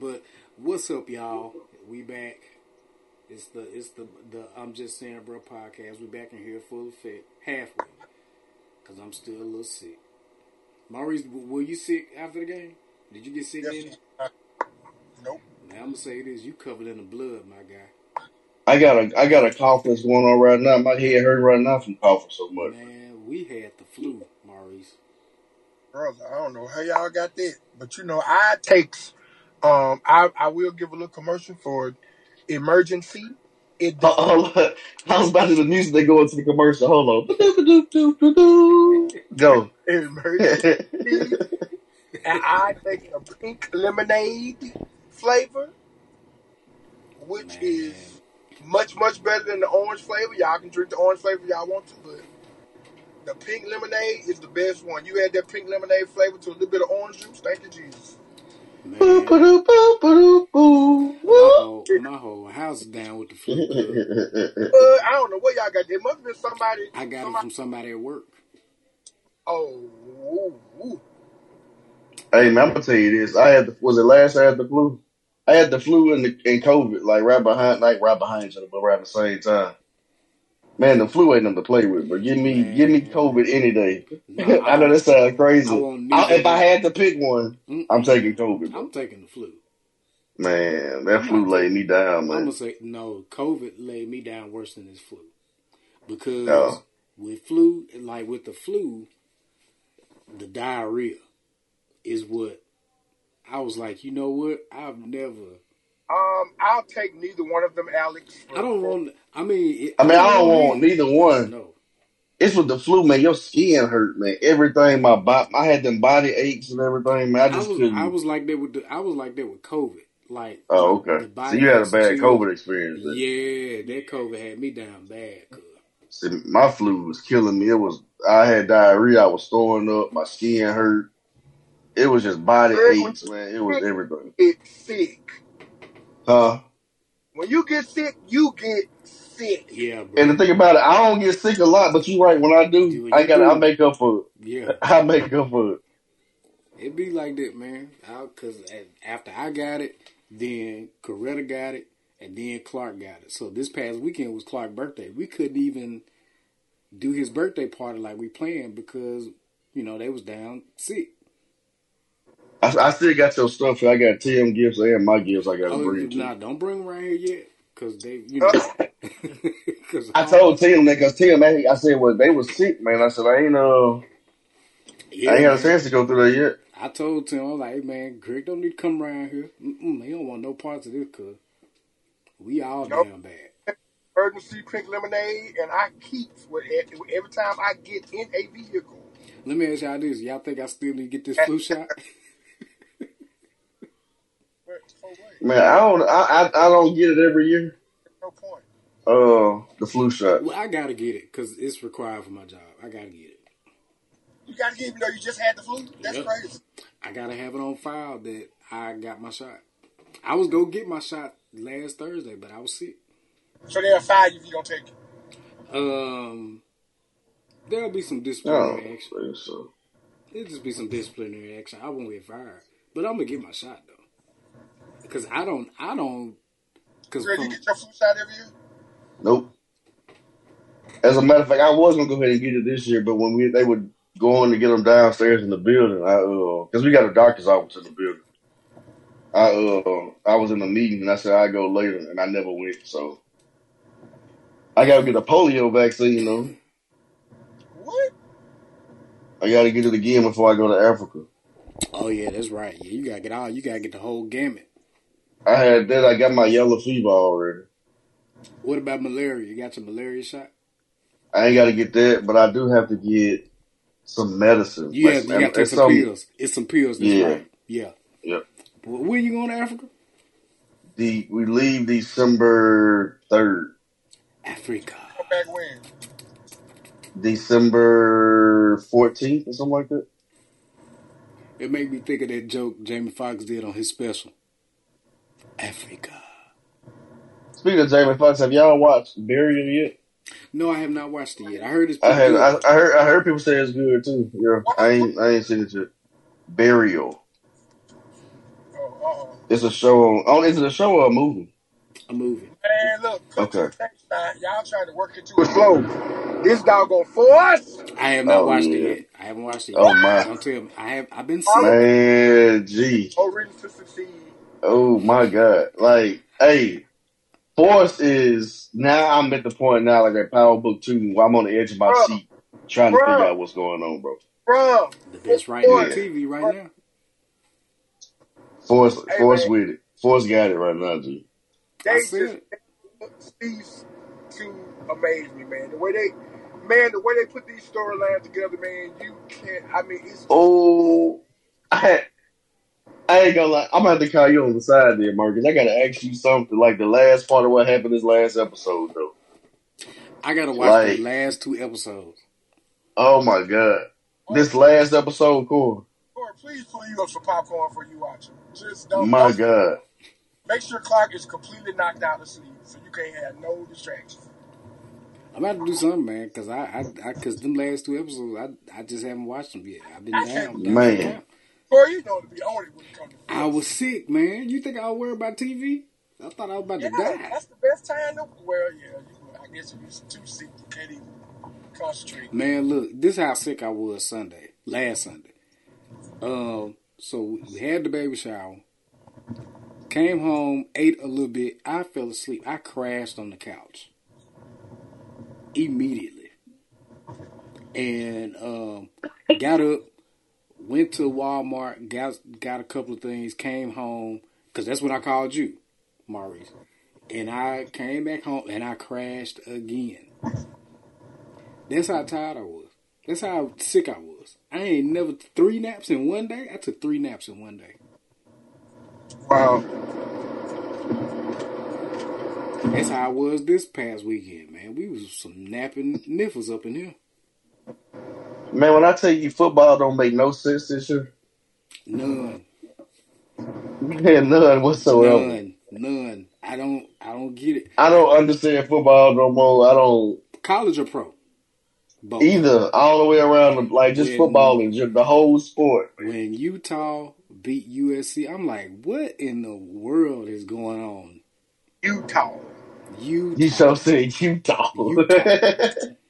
But what's up, y'all? We back. It's the it's the the I'm just saying, bro podcast. We back in here full effect, halfway, cause I'm still a little sick. Maurice, were you sick after the game? Did you get sick? Yes. Then? Uh, nope. Now I'm gonna say this: you covered in the blood, my guy. I got a I got a cough that's going on right now. My head hurt right now from coughing so much. Man, we had the flu, Maurice. Brother, I don't know how y'all got that. But you know, I takes um I, I will give a little commercial for Emergen-C. It Hold hold on. I was about to the music they go into the commercial. Hold on. Go. Emergen-C. and I take a pink lemonade flavor, which Man, is much, much better than the orange flavor. Y'all can drink the orange flavor y'all want to, but the pink lemonade is the best one. You add that pink lemonade flavor to a little bit of orange juice. Thank you, Jesus. Boo, man, ba, doo, boo, ba, doo, my whole my whole house is down with the flu. Uh, I don't know where y'all got that. It must have been somebody. I got it from somebody at work. Oh, ooh, ooh. Hey man, I'm gonna tell you this. I had the, was it last I had the flu? I had the flu and the and COVID like right behind, like right behind each other, but right at the same time. Man, the flu ain't nothing to play with. But give me give me COVID any day. no, I I know that sounds crazy. want I, if I had to pick one, I'm taking COVID. I'm taking the flu. Man, that I'm flu laid me down, I'm gonna say no. COVID laid me down worse than this flu because Oh, with flu, like with the flu, the diarrhea is what I was like. You know what? I've never. Um, I'll take neither one of them, Alex. I don't want. I mean, it, I I mean, I don't don't want want neither. neither one. No. It's with the flu, man. Your skin hurt, man. Everything, my body, I had them body aches and everything, man. I I just was I couldn't. was like that with the I was like that with COVID. Like Oh, okay. the So you had a bad chills. COVID experience then. Yeah, that COVID had me down bad. See, my flu was killing me. It was, I had diarrhea. I was throwing up. My skin hurt. It was just body aches, man. It was everything. It's sick, Huh? when you get sick, you get sick. yeah, And the bro. thing about it, I don't get sick a lot, but you're right. When I do, You I got, I make up for it. Yeah. I make up for it. It be like that, man. I, Cause after I got it, then Coretta got it, and then Clark got it. So this past weekend was Clark's birthday. We couldn't even do his birthday party like we planned because you know they was down sick. I, I still got your stuff. I got Tim gifts and my gifts. I got to Oh, bring to nah, don't bring them around here yet, cause they, you know, cause I I, told Tim that because Tim, man, I said, well, they was sick, man. I said, I ain't, uh, I yeah, ain't had a chance to go through that yet. I told Tim, I was like, hey, man, Greg don't need to come around here. Mm-mm, he don't want no parts of this, cause we all Nope. damn bad. Emergen-C pink lemonade, and I keep with it every time I get in a vehicle. Let me ask y'all this: Y'all think I still need to get this flu shot? for what? Man, I don't, I, I, I don't get it every year. No point. Uh, the flu shot. Well, I gotta get it because it's required for my job. I gotta get it. You gotta get even though you just had the flu. That's Yep. crazy. I gotta have it on file that I got my shot. I was gonna get my shot last Thursday, but I was sick. So they'll fire you if you don't take it. Um, there'll be some disciplinary action. so. It'll just be some disciplinary action. I won't get fired, but I'm gonna get my shot though, because I don't, I don't, because Greg, you from get your flu shot every year? Nope. As a matter of fact, I was gonna go ahead and get it this year, but when we they would go on to get them downstairs in the building, I uh, because we got a doctor's office in the building. I uh, I was in a meeting and I said I would go later, and I never went. So I gotta get a polio vaccine though. What? I gotta get it again before I go to Africa. oh yeah, that's right. Yeah, you gotta get all, you gotta get the whole gamut. I had that. I got my yellow fever already. What about malaria? You got your malaria shot? I ain't got to get that, but I do have to get some medicine. You Like have, you got to and take some some, pills. It's some pills. That's yeah, right. Yeah. yeah. Well, when you going to Africa? The we leave December third. Africa. Come back when? December 14th or something like that. It made me think of that joke Jamie Foxx did on his special. Africa. Speaking of Jamie Foxx, have y'all watched Burial yet? No, I have not watched it yet. I heard it's I pretty had. good. I, I heard. I heard people say it's good too. Yeah, I ain't. I ain't seen it yet. Burial. Oh. It's a show on. Oh, is it a show or a movie? A movie. Man, look, Okay. the chase now. Y'all trying to work into his flow. This dog gonna force. I have not Oh watched yeah. it yet. I haven't watched it yet. Oh my Don't tell me. I have. I've been All sick. man, gee. Oh, no reason to succeed. Oh my god. Like, hey, Force is now. I'm at the point now, like at Power Book Two, where I'm on the edge of my Bruh, seat, trying to figure out what's going on, bro. Bro, The best writing on TV right bruh. now. Force, Hey, Force man. with it. Force got it right now, G. I They just it. cease to amaze me, man. The way they, man, the way they put these storylines together, man. You can't. I mean, it's Oh, I had. I ain't gonna lie. I'm gonna have to call you on the side there, Marcus. I gotta ask you something. Like the last part of what happened this last episode, though. I gotta watch the last two episodes. oh my god, this last episode, cool. Lord, please pull you up some popcorn for you watching. Just don't My don't god, make sure Clark is completely knocked out to sleep, so you can't have no distractions. I'm about to do something, man, because I, I, I, cause them last two episodes, I, I just haven't watched them yet. I've been down, down man. count. Boy, you know to be on it when it comes to I was sick, man. You think I was worried about TV? I thought I was about Yeah, to die. that's the best time to. Well, yeah, you, I guess if you're too sick, you can't even concentrate. Man, look, this is how sick I was Sunday, last Sunday. Um, so we had the baby shower, came home, ate a little bit. I fell asleep. I crashed on the couch immediately, and um, got up, went to Walmart, got got a couple of things, came home because that's when I called you, Maurice, and I came back home and I crashed again. That's how tired I was. That's how sick I was. I ain't never three naps in one day. I took three naps in one day. Wow. That's how I was this past weekend, man. We was some napping niffles up in here. Man, when I tell you football don't make no sense this year, None, man, none whatsoever. none, none. I don't, I don't get it. I don't understand football no more. I don't College or pro, both. either. All the way around, like just When football and just the whole sport. when Utah beat USC, I'm like, what in the world is going on? Utah. You Utah, so said Utah. Utah,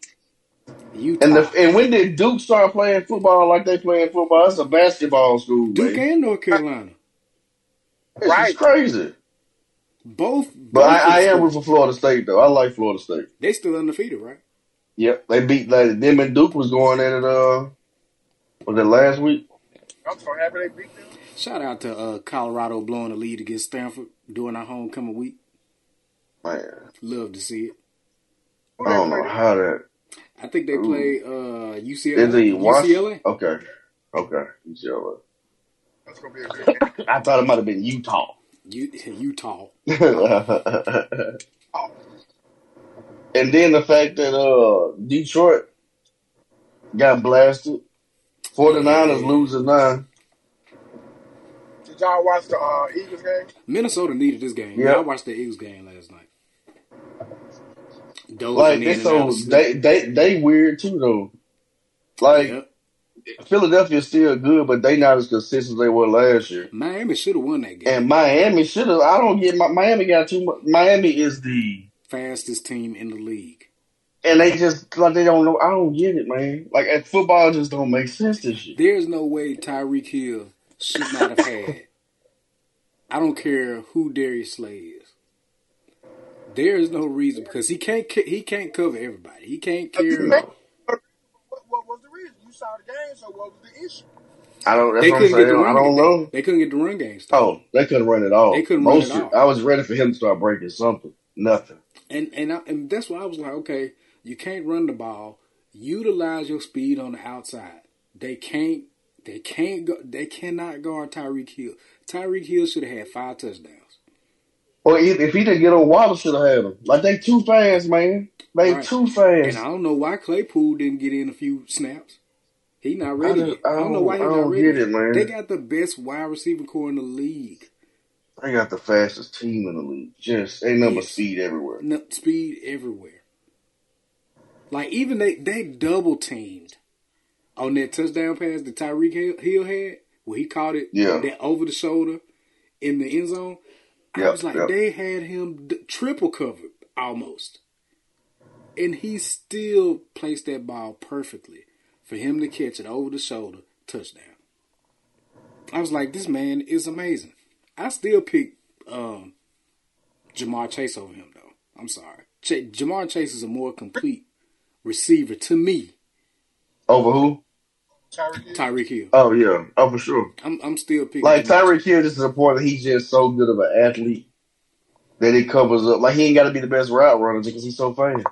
and the and when did Duke start playing football like they playing football? It's a basketball school, Duke man. and North Carolina, This is Right. crazy. both, But both I, I in am rooting for Florida State though. I like Florida State. They still undefeated, right? Yep, they beat like them and Duke was going at it. Uh, was it last week? I'm so happy they beat them. Shout out to uh, Colorado blowing the lead against Stanford during our homecoming week. Man, Love to see it. I don't know how that. I think they Ooh. play uh, UCLA. he Wash? UCLA. Okay, okay. UCLA. That's gonna be a good game. I thought it might have been Utah. U- Utah. And then the fact that uh Detroit got blasted. 49ers Yeah. losing nine. did y'all watch the uh, Eagles game? Minnesota needed this game. Yeah, I watched the Eagles game last night. Dozing Like they and out so they they they weird too though. Like Yep. Philadelphia's still good, but they not as consistent as they were last year. Miami should have won that game. And Miami should have. I don't get. Miami got too much. Miami is the Fastest team in the league. and they just like they don't know. I don't get it, man. Like at football, just don't make sense. This year. There's no way Tyreek Hill should not have had. I don't care who Darius Slay is. There is no reason because he can't he can't cover everybody. He can't carry. Man, what, what was the reason? You saw the game, so what was the issue? I don't. That's They what I'm couldn't get the saying. I run. don't They, know. they couldn't get the run game started. Oh, they couldn't run at all. They couldn't run Most it year- all. I was ready for him to start breaking something. Nothing. And and I, and that's why I was like, okay, you can't run the ball. Utilize your speed on the outside. They can't. They can't go. They cannot guard Tyreek Hill. Tyreek Hill should have had five touchdowns. Or if, if he didn't get on Waddle, should have had him. Like they too fast, man. They Right. too fast. And. I don't know why Claypool didn't get in a few snaps. He not I, ready. just. I I don't know don't. why he not don't ready. get it, man. They got the best wide receiver core in the league. They got the fastest team in the league. Just ain't but Yes. speed everywhere. No, speed everywhere. Like even they they double teamed on that touchdown pass that Tyreek Hill- Hill had, where he caught it Yeah. that over the shoulder, in the end zone. I was like, yep. they had him d- triple covered almost, and he still placed that ball perfectly for him to catch it over the shoulder touchdown. I was like, this man is amazing. I still pick um, Ja'Marr Chase over him though. I'm sorry, Ch- Ja'Marr Chase is a more complete receiver to me. Over who? Tyreek Hill. Tyreek Oh yeah. Oh for sure. I'm I'm still picking Like Ja'Marr Tyreek Hill, just to the point that he's just so good of an athlete that it covers up. Like he ain't got to be the best route runner because he's so fast.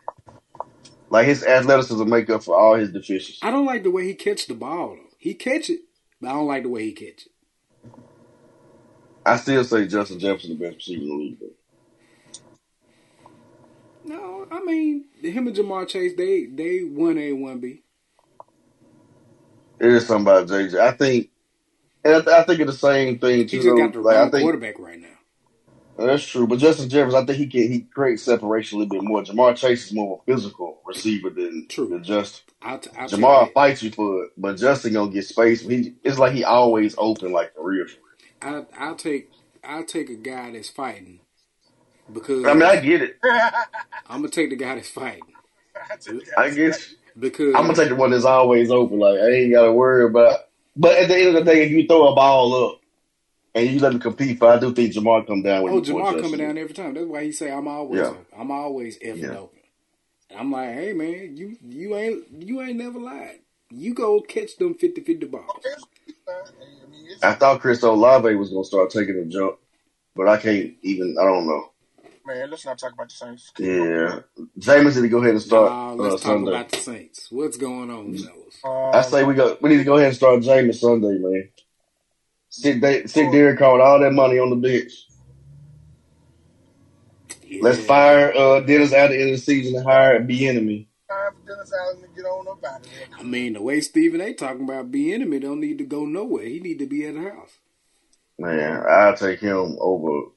Like his athleticism make up for all his deficiencies. I don't like the way he catch the ball though. He catch it, but I don't like the way he catch it. I still say Justin Jefferson the best receiver in the league. Though. No, I mean him and Ja'Marr Chase, they they one A one B. It is something about JJ. I think, and I, th- I think it's the same thing He too. just though. got the like I wrong think quarterback right now. Uh, that's true. But Justin Jefferson, I think he can he creates separation a little bit more. Ja'Marr Chase is more of a physical receiver than, True. than Justin. I'll, t- I'll Ja'Marr take fights you for it, but Justin gonna get space. He, it's like he always open, like for real. I, I'll take I'll take a guy that's fighting because I mean, I get it. I'm gonna take the guy that's fighting I get you. Because I'm gonna take the one that's always open. Like I ain't gotta worry about. But at the end of the day, if you throw a ball up and you let him compete, for, I do think Ja'Marr come down with oh you before Ja'Marr Justin. coming down every time. That's why he say I'm always Yeah. open. I'm always effing Yeah. open. And I'm like, hey man, you you ain't you ain't never lied. You go catch them 50-50 balls. I thought Chris Olave was gonna start taking a jump, but I can't even. I don't know. Man, let's not talk about the Saints. Yeah, Jameis need to go ahead and start Nah, uh, let's talk Sunday. about the Saints. What's going on, fellas? Um, I say we go. We need to go ahead and start Jameis Sunday, man. Sit, Da- sit Derek Carr with all that money on the bench. Let's fire uh, Dennis out at the end of the season and hire a Bieniemy. time for Dennis Allen to get on up out. I mean, the way Stephen A. talking about Bieniemy don't need to go nowhere. He need to be at the house. Man, I'll take him over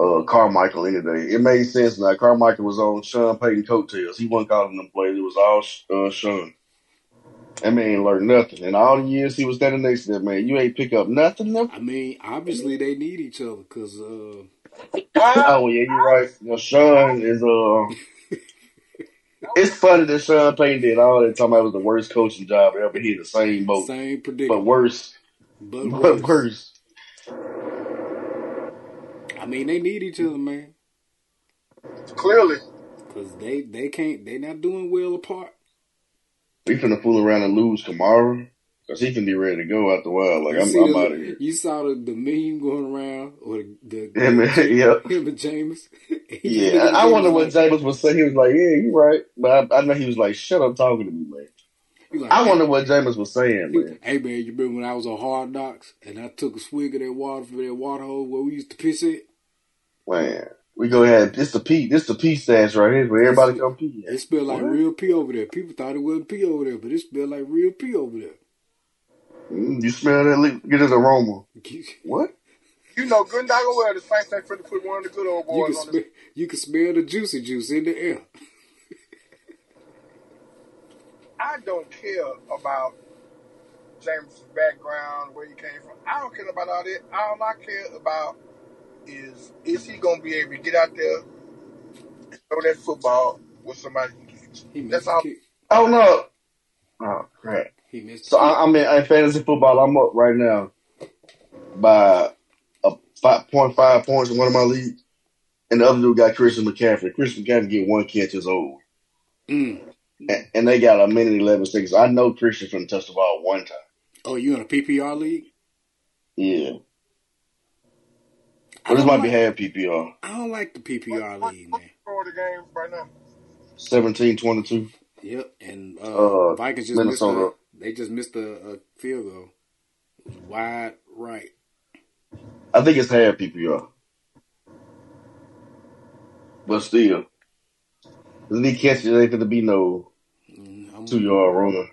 uh, Carmichael any day. It made sense now. Carmichael was on Sean Payton coattails. He wasn't calling them plays. It was all uh, Sean. That man ain't learned nothing. In all the years he was standing next to that man, you ain't pick up nothing. nothing. I mean, obviously they need each other because uh, Oh yeah, you're right. You know, Sean is uh. It's funny that Sean Payton did all that talking about it was the worst coaching job ever. He the same boat, same prediction but predicament, worse. but, But worse. worse. I mean, they need each other, man, Clearly. because they they can't. They not doing well apart. We finna fool around and lose tomorrow. Cause he can be ready to go after a while. Like You I'm, see I'm the- out of here. You saw the, the meme going around, or the, the Him and- yep. him and James. Yeah, I, I wonder what James was saying. He was like, "Yeah, you're right," but I, I know he was like, "Shut up, talking to me, man." I wonder what James was saying, man. Hey man, you remember when I was on Hard Knocks and I took a swig of that water from that water hole where we used to piss at? Man, we go ahead. This the pee. This the pee stash right here where everybody come pee. It smelled like What? real pee over there. People thought it wasn't pee over there, but it smelled like real pee over there. Mm, you smell that? li- Get an aroma. What? You know, good dog well, the Saints ain't finna put one of the good old you boys can on smell, you can smell the juicy juice in the air. I don't care about James' background, where he came from. I don't care about all that. All I care about is is he gonna be able to get out there and throw that football with somebody he gets. He missed That's the all. kick. Oh no. Oh crap. He missed So. I, I'm in, in fantasy football. I'm up right now by a five point five points in one of my leagues, and the other dude got Christian McCaffrey. Christian McCaffrey get one catch is old, Mm. and, and they got a minute eleven seconds. I know Christian from touch the ball one time. Oh, you in a PPR league? Yeah, I but this don't, might be like, half PPR. I don't like the PPR What, league, what man. score the game right now? 17-22. Yep, and uh, Uh, Vikings just Minnesota. missed a, they just missed a, a field goal. Wide right. I think it's half PPR, but still, doesn't he catch it? Ain't gonna be no Mm, I'm, two yard runner.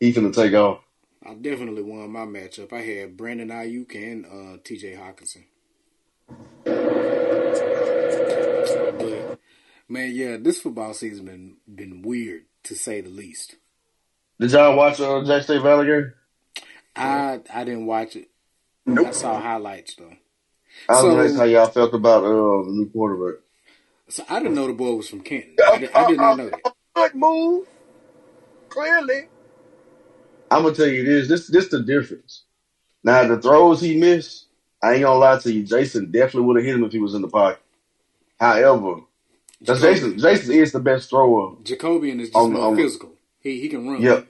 going to take off. I definitely won my matchup. I had Brandon Aiyuk and uh, T.J. Hockenson. But man, yeah, this football season been been weird to say the least. Did y'all watch uh, Jack State Valley game? I I didn't watch it. Nope. I saw highlights though. I was So- gonna ask how y'all felt about uh, the new quarterback. So I didn't know the boy was from Canton. I did, I did not know that. Good move. Clearly. I'm gonna tell you this. This this the difference. Now the throws he missed, I ain't gonna lie to you. Jason definitely would have hit him if he was in the pocket. However, Jason. Jason is the best thrower. Jacobian is just On- more on- physical. He he can run. Yep.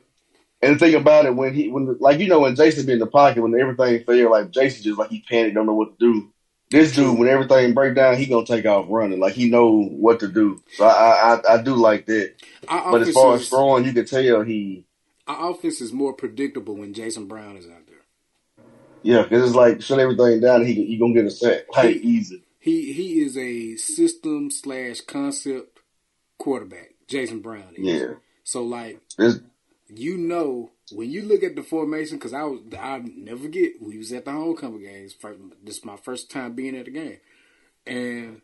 And the thing about it, when he when like you know when Jason be in the pocket when everything failed, like Jason just like he panicked, don't know what to do. This dude, when everything break down, he gonna take off running. Like he know what to do. So I I, I do like that. Our But as far as throwing, you can tell he our offense is more predictable when Jason Brown is out. Yeah, because it's like shut everything down. And he he gonna get a set like easy. He he is a system slash concept quarterback. Jason Brown is. Yeah. So like This you know when you look at the formation because I was I never forget we was at the homecoming games. First, this is my first time being at the game, and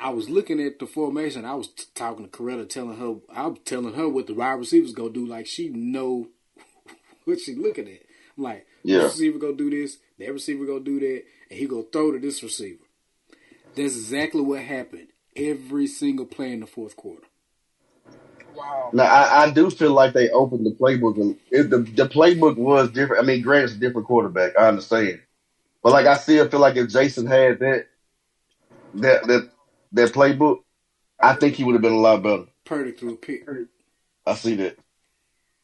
I was looking at the formation. I was t- talking to Coretta, telling her I was telling her what the wide receivers gonna do. Like she know what she looking at. I'm like, Yeah. this receiver go do this, that receiver go do that, and he go throw to this receiver. That's exactly what happened every single play in the fourth quarter. Wow. Now I, I do feel like they opened the playbook and it, the the playbook was different. I mean, granted, it's a different quarterback. I understand, but like I still feel like if Jason had that that that that playbook, I think he would have been a lot better. Purdy threw a pick. I see that.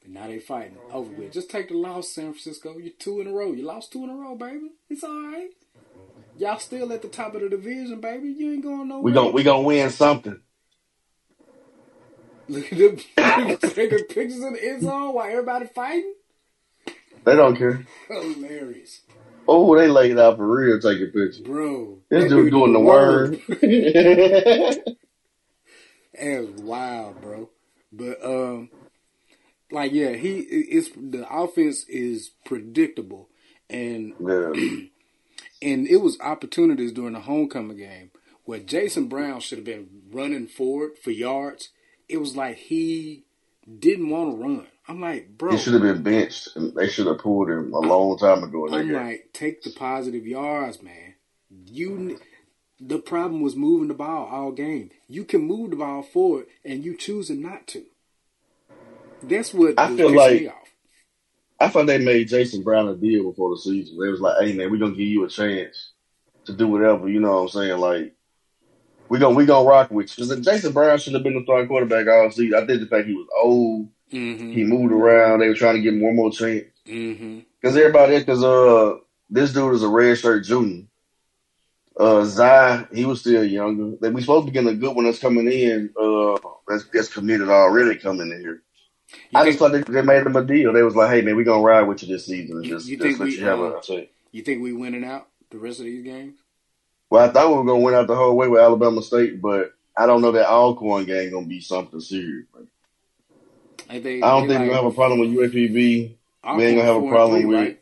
And now they fighting over with. Just take the loss, San Francisco. You're two in a row. You lost two in a row, baby. It's all right. Y'all still at the top of the division, baby. You ain't going nowhere. We gon' we gonna win something. Look at them taking pictures in the end zone while everybody fighting. They don't care. Hilarious, Oh, they laid it out for real taking pictures. bro. This That dude doing the word. That was wild, bro. But um, like yeah, he it's the offense is predictable, and yeah. and it was opportunities during the homecoming game where Jason Brown should have been running forward for yards. It was like he didn't want to run. I'm like, bro. He should have been benched, and they should have pulled him a long time ago I'm game. like, take the positive yards, man. You, the problem was moving the ball all game. You can move the ball forward, and you choosing not to. That's what I feel like- I thought they made Jason Brown a deal before the season. They was like, "Hey man, we're gonna give you a chance to do whatever." You know what I'm saying? Like, we gonna we gonna rock with you because Jason Brown should have been the starting quarterback all season. I think the fact he was old, Mm-hmm. he moved around. They were trying to give him one more chance Mm-hmm. because everybody, because uh, this dude is a red shirt junior. Uh, Zai, he was still younger. They we supposed to be getting a good one that's coming in. Uh, that's that's committed already coming in here. I just thought they, they made him a deal. They was like, "Hey man, we gonna ride with you this season and You- just, you just think we, you a. You think we winning out the rest of these games? Well, I thought we were gonna win out the whole way with Alabama State, but I don't know that Alcorn game gonna be something serious. I, they, I don't think we're like, gonna have a problem with UAPB. we ain't gonna have a problem with- right?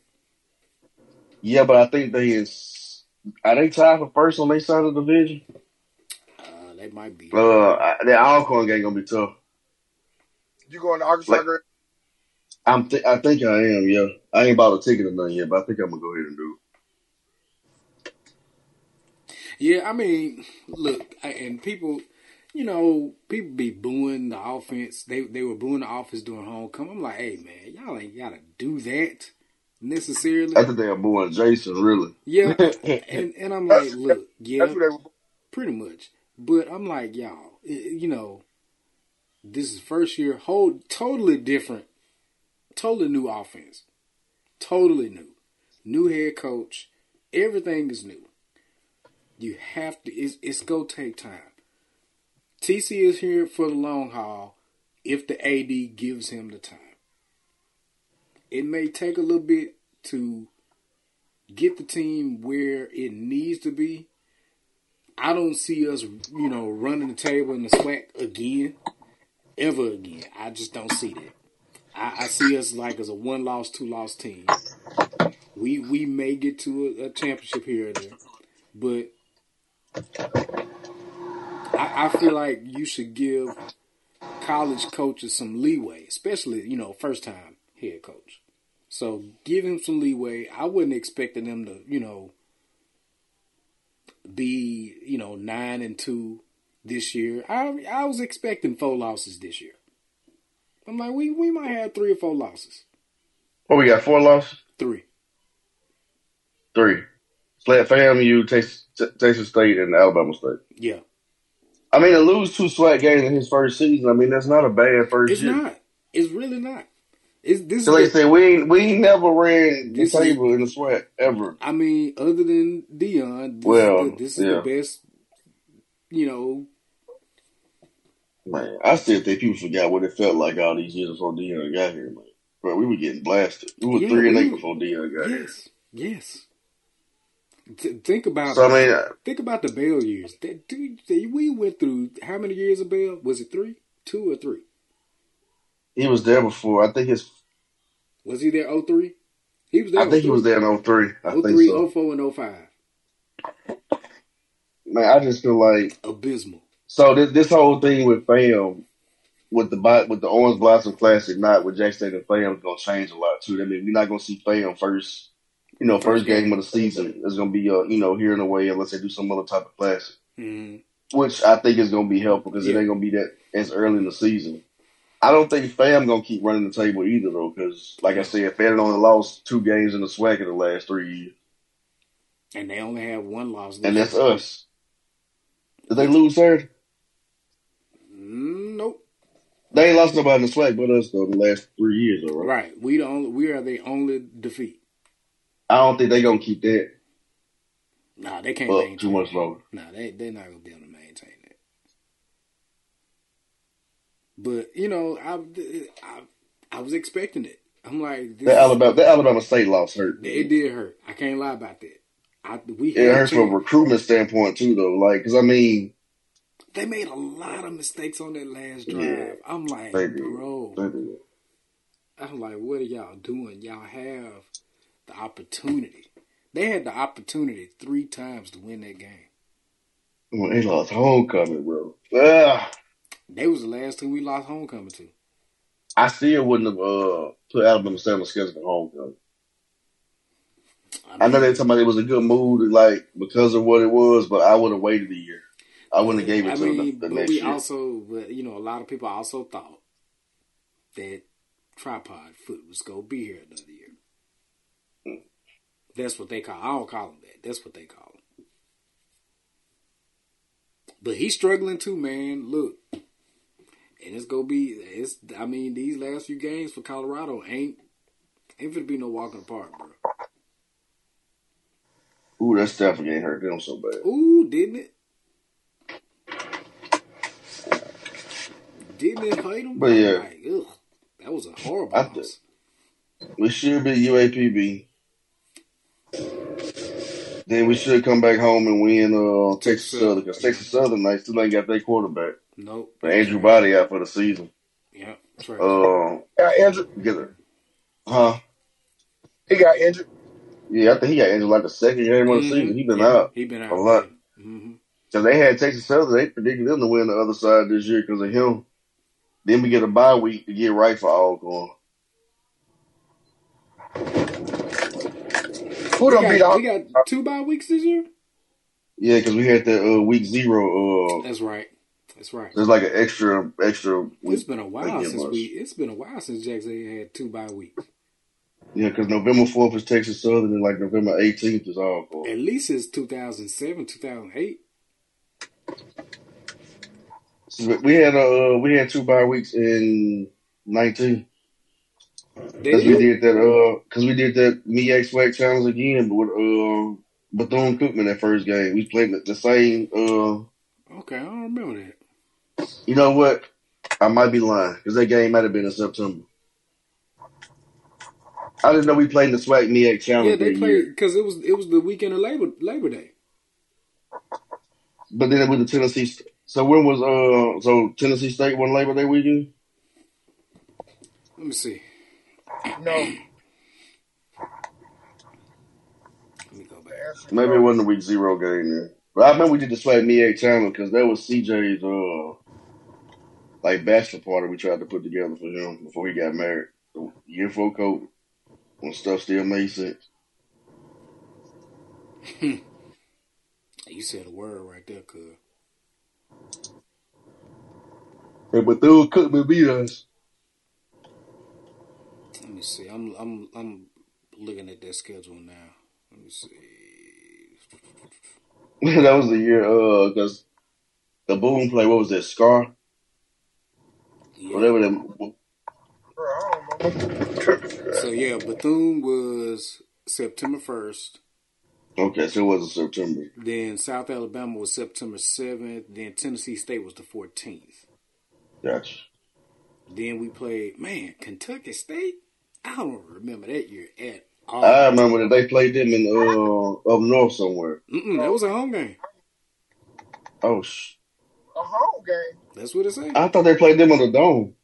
Yeah, but I think they is. Are they tied for first on their side of the division? Uh, they might be. Uh, the Alcorn game gonna be tough. You going to Arkansas? Like- I'm. Th- I think I am. Yeah, I ain't bought a ticket or nothing yet, but I think I'm gonna go ahead and do. it. Yeah, I mean, look, I- and people, you know, people be booing the offense. They they were booing the offense during homecoming. I'm like, hey man, y'all ain't gotta do that necessarily. I think they're booing Jason. Really. Yeah, and and I'm like, look, yeah, That's what they were. pretty much. But I'm like, y'all, you know, this is first year, whole totally different, totally new offense, totally new, new head coach. Everything is new. You have to. It's, it's gonna take time. TC is here for the long haul. If the AD gives him the time, it may take a little bit to get the team where it needs to be. I don't see us, you know, running the table in the SWAC again, ever again. I just don't see that. I, I see us like as a one loss, two loss team. We we may get to a, a championship here or there, but I, I feel like you should give college coaches some leeway, especially you know first time head coach. So give him some leeway. I wasn't expecting them to, you know, be, you know, nine and two this year. I I was expecting four losses this year. I'm like, we we might have three or four losses. What we got? Four losses? Three. Three. Flat FAMU, Texas, Texas State, and Alabama State. Yeah. I mean, to lose two SWAC games in his first season, I mean, that's not a bad first It's year. not. It's really not. It's this. So like I is, we ain't, we ain't never ran the This is- table in the SWAC ever. I mean, other than Deion, this Well, is the, this is yeah. the best. You know, Man, I still think people forgot what it felt like all these years before Deion got here, man. Bro, we were getting blasted. We were Yeah, three and eight before Deion got here. yes, yes. Th- think about. So I mean, uh, Think about the Bell years. That dude, we went through how many years of Bell? Was it three, two, or three? he was there before. I think his. Was he there? 03? He was there. I think he was there in 03. I think 03, so. 04, and 05. Man, I just feel like Abysmal. so. This this whole thing with fam, with the with the Orange Blossom Classic, not with Jack State and fam, is gonna change a lot too. I mean, we're not gonna see fam first. You know, first game of the season is gonna be uh, you know here in a way unless they do some other type of classic. Mhm. which I think is going to be helpful because it Yeah. ain't going to be that as early in the season. I don't think Fam going to keep running the table either though, because like I said, Fam only lost two games in the SWAC in the last three years, And they only have one loss. and that's us. Did they lose third? Mm, Nope. They ain't lost nobody in the SWAC but us though the last three years, though, right? Right. We the only, we are the only defeat. I don't think they gonna keep that Nah, they can't maintain too much longer. Nah, they they're not gonna be able to maintain that. But you know, I I, I was expecting it. I'm like, this, That Alabama, that Alabama State loss hurt. it did hurt. I can't lie about that. I we It hurts from a recruitment standpoint too, though. Like, because I mean, They made a lot of mistakes on that last drive. Yeah, I'm like, bro. I'm like, what are y'all doing? Y'all have the opportunity. They had the opportunity three times to win that game. Well, they lost homecoming, bro. Ah. They was the last team we lost homecoming to. I still wouldn't have uh, put Alabama the schedule for homecoming. I know they talking about it was a good move, like because of what it was, but I would have waited a year. I wouldn't have gave it I to them mean, the, the but next we year. also, you know, a lot of people also thought that tripod foot was gonna be here another year. That's what they call. I don't call him that. That's what they call him. But he's struggling too, man. Look, and it's gonna be. It's. I mean, these last few games for Colorado ain't ain't gonna be no walk in the bro. Ooh, that Stanford game hurt them so bad. Ooh, didn't it? Didn't it hurt him? But yeah. Like, ugh, that was a horrible I loss. We should be UAPB. Then we should come back home and win uh, Texas Southern because Texas Southern they still ain't got their quarterback. Nope. But Andrew Body out for the season. Yeah, that's right. Uh, Got injured. get. Huh? He got injured. Yeah, I think he got injured like the second game of the season. He been Yeah, out. He been out a lot. Because they had Texas Southern, they predicted them to win the other side this year because of him. Then we get a bye week to get right for Alcorn. Who We done beat got, out? we got two bye weeks this year. Yeah, because we had the uh, week zero. Uh, That's right. That's right. there's like an extra extra It's been a while since much. we. It's been a while since Jackson had two bye weeks. Yeah, because November fourth is Texas Southern, and like November eighteenth is Alcorn. At least it's 2007, 2008. So we had uh we had two bye weeks in nineteen. Because we did that uh because we did that MEAC SWAC challenge again, but with uh Bethune Cookman that first game. We played the, the same uh Okay, I don't remember that. You know what? I might be lying because that game might have been in September. I didn't know we played in the SWAC MEAC challenge Yeah, they played because it was it was the weekend of Labor Labor Day. But then it was the Tennessee. So when was uh so Tennessee State won Labor Day weekend? Let me see. No. Let me go back. Maybe it wasn't the week zero game then. But I remember we did the SWAC MEAC challenge because that was CJ's uh like bachelor party we tried to put together for him before he got married. The year before COVID, when stuff still made sense. You said a word right there, cuz. And Bethune Cookman beat us. Let me see. I'm I'm I'm looking at their schedule now. Let me see. that was the year, uh, because the Boom play, what was that, Scar? Yeah. Whatever them. Bro, I don't know. So yeah, Bethune was September first. Okay, so it wasn't September. Then South Alabama was September seventh. Then Tennessee State was the fourteenth. Gotcha. Then we played man Kentucky State. I don't remember that year at all. I remember that they played them in, uh, up north somewhere. Mm-mm, that was a home game. Oh, sh- A home game. That's what it said. I thought they played them on the dome.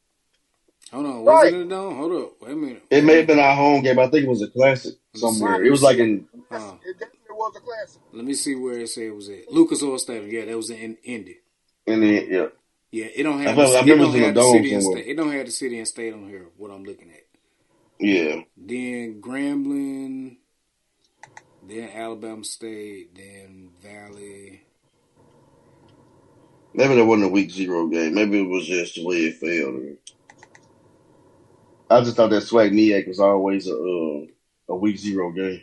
Hold on, was Right. it a dome? Hold up, wait a minute. It may have been our home game. I think it was a classic somewhere. It was like in, Uh, It definitely was a classic. let me see where it said it was at. Lucas Oil Stadium. Yeah, that was in Indy. in the, yeah. Yeah, it don't I have. remember- the, I it remember don't it was in have the the dome city and somewhere. state. It don't have the city and state on here. What I'm looking at. Yeah. Then Grambling, then Alabama State, then Valley. Maybe that wasn't a week zero game. Maybe it was just the way it fell. I just thought that SWAC MEAC was always a uh, a week zero game.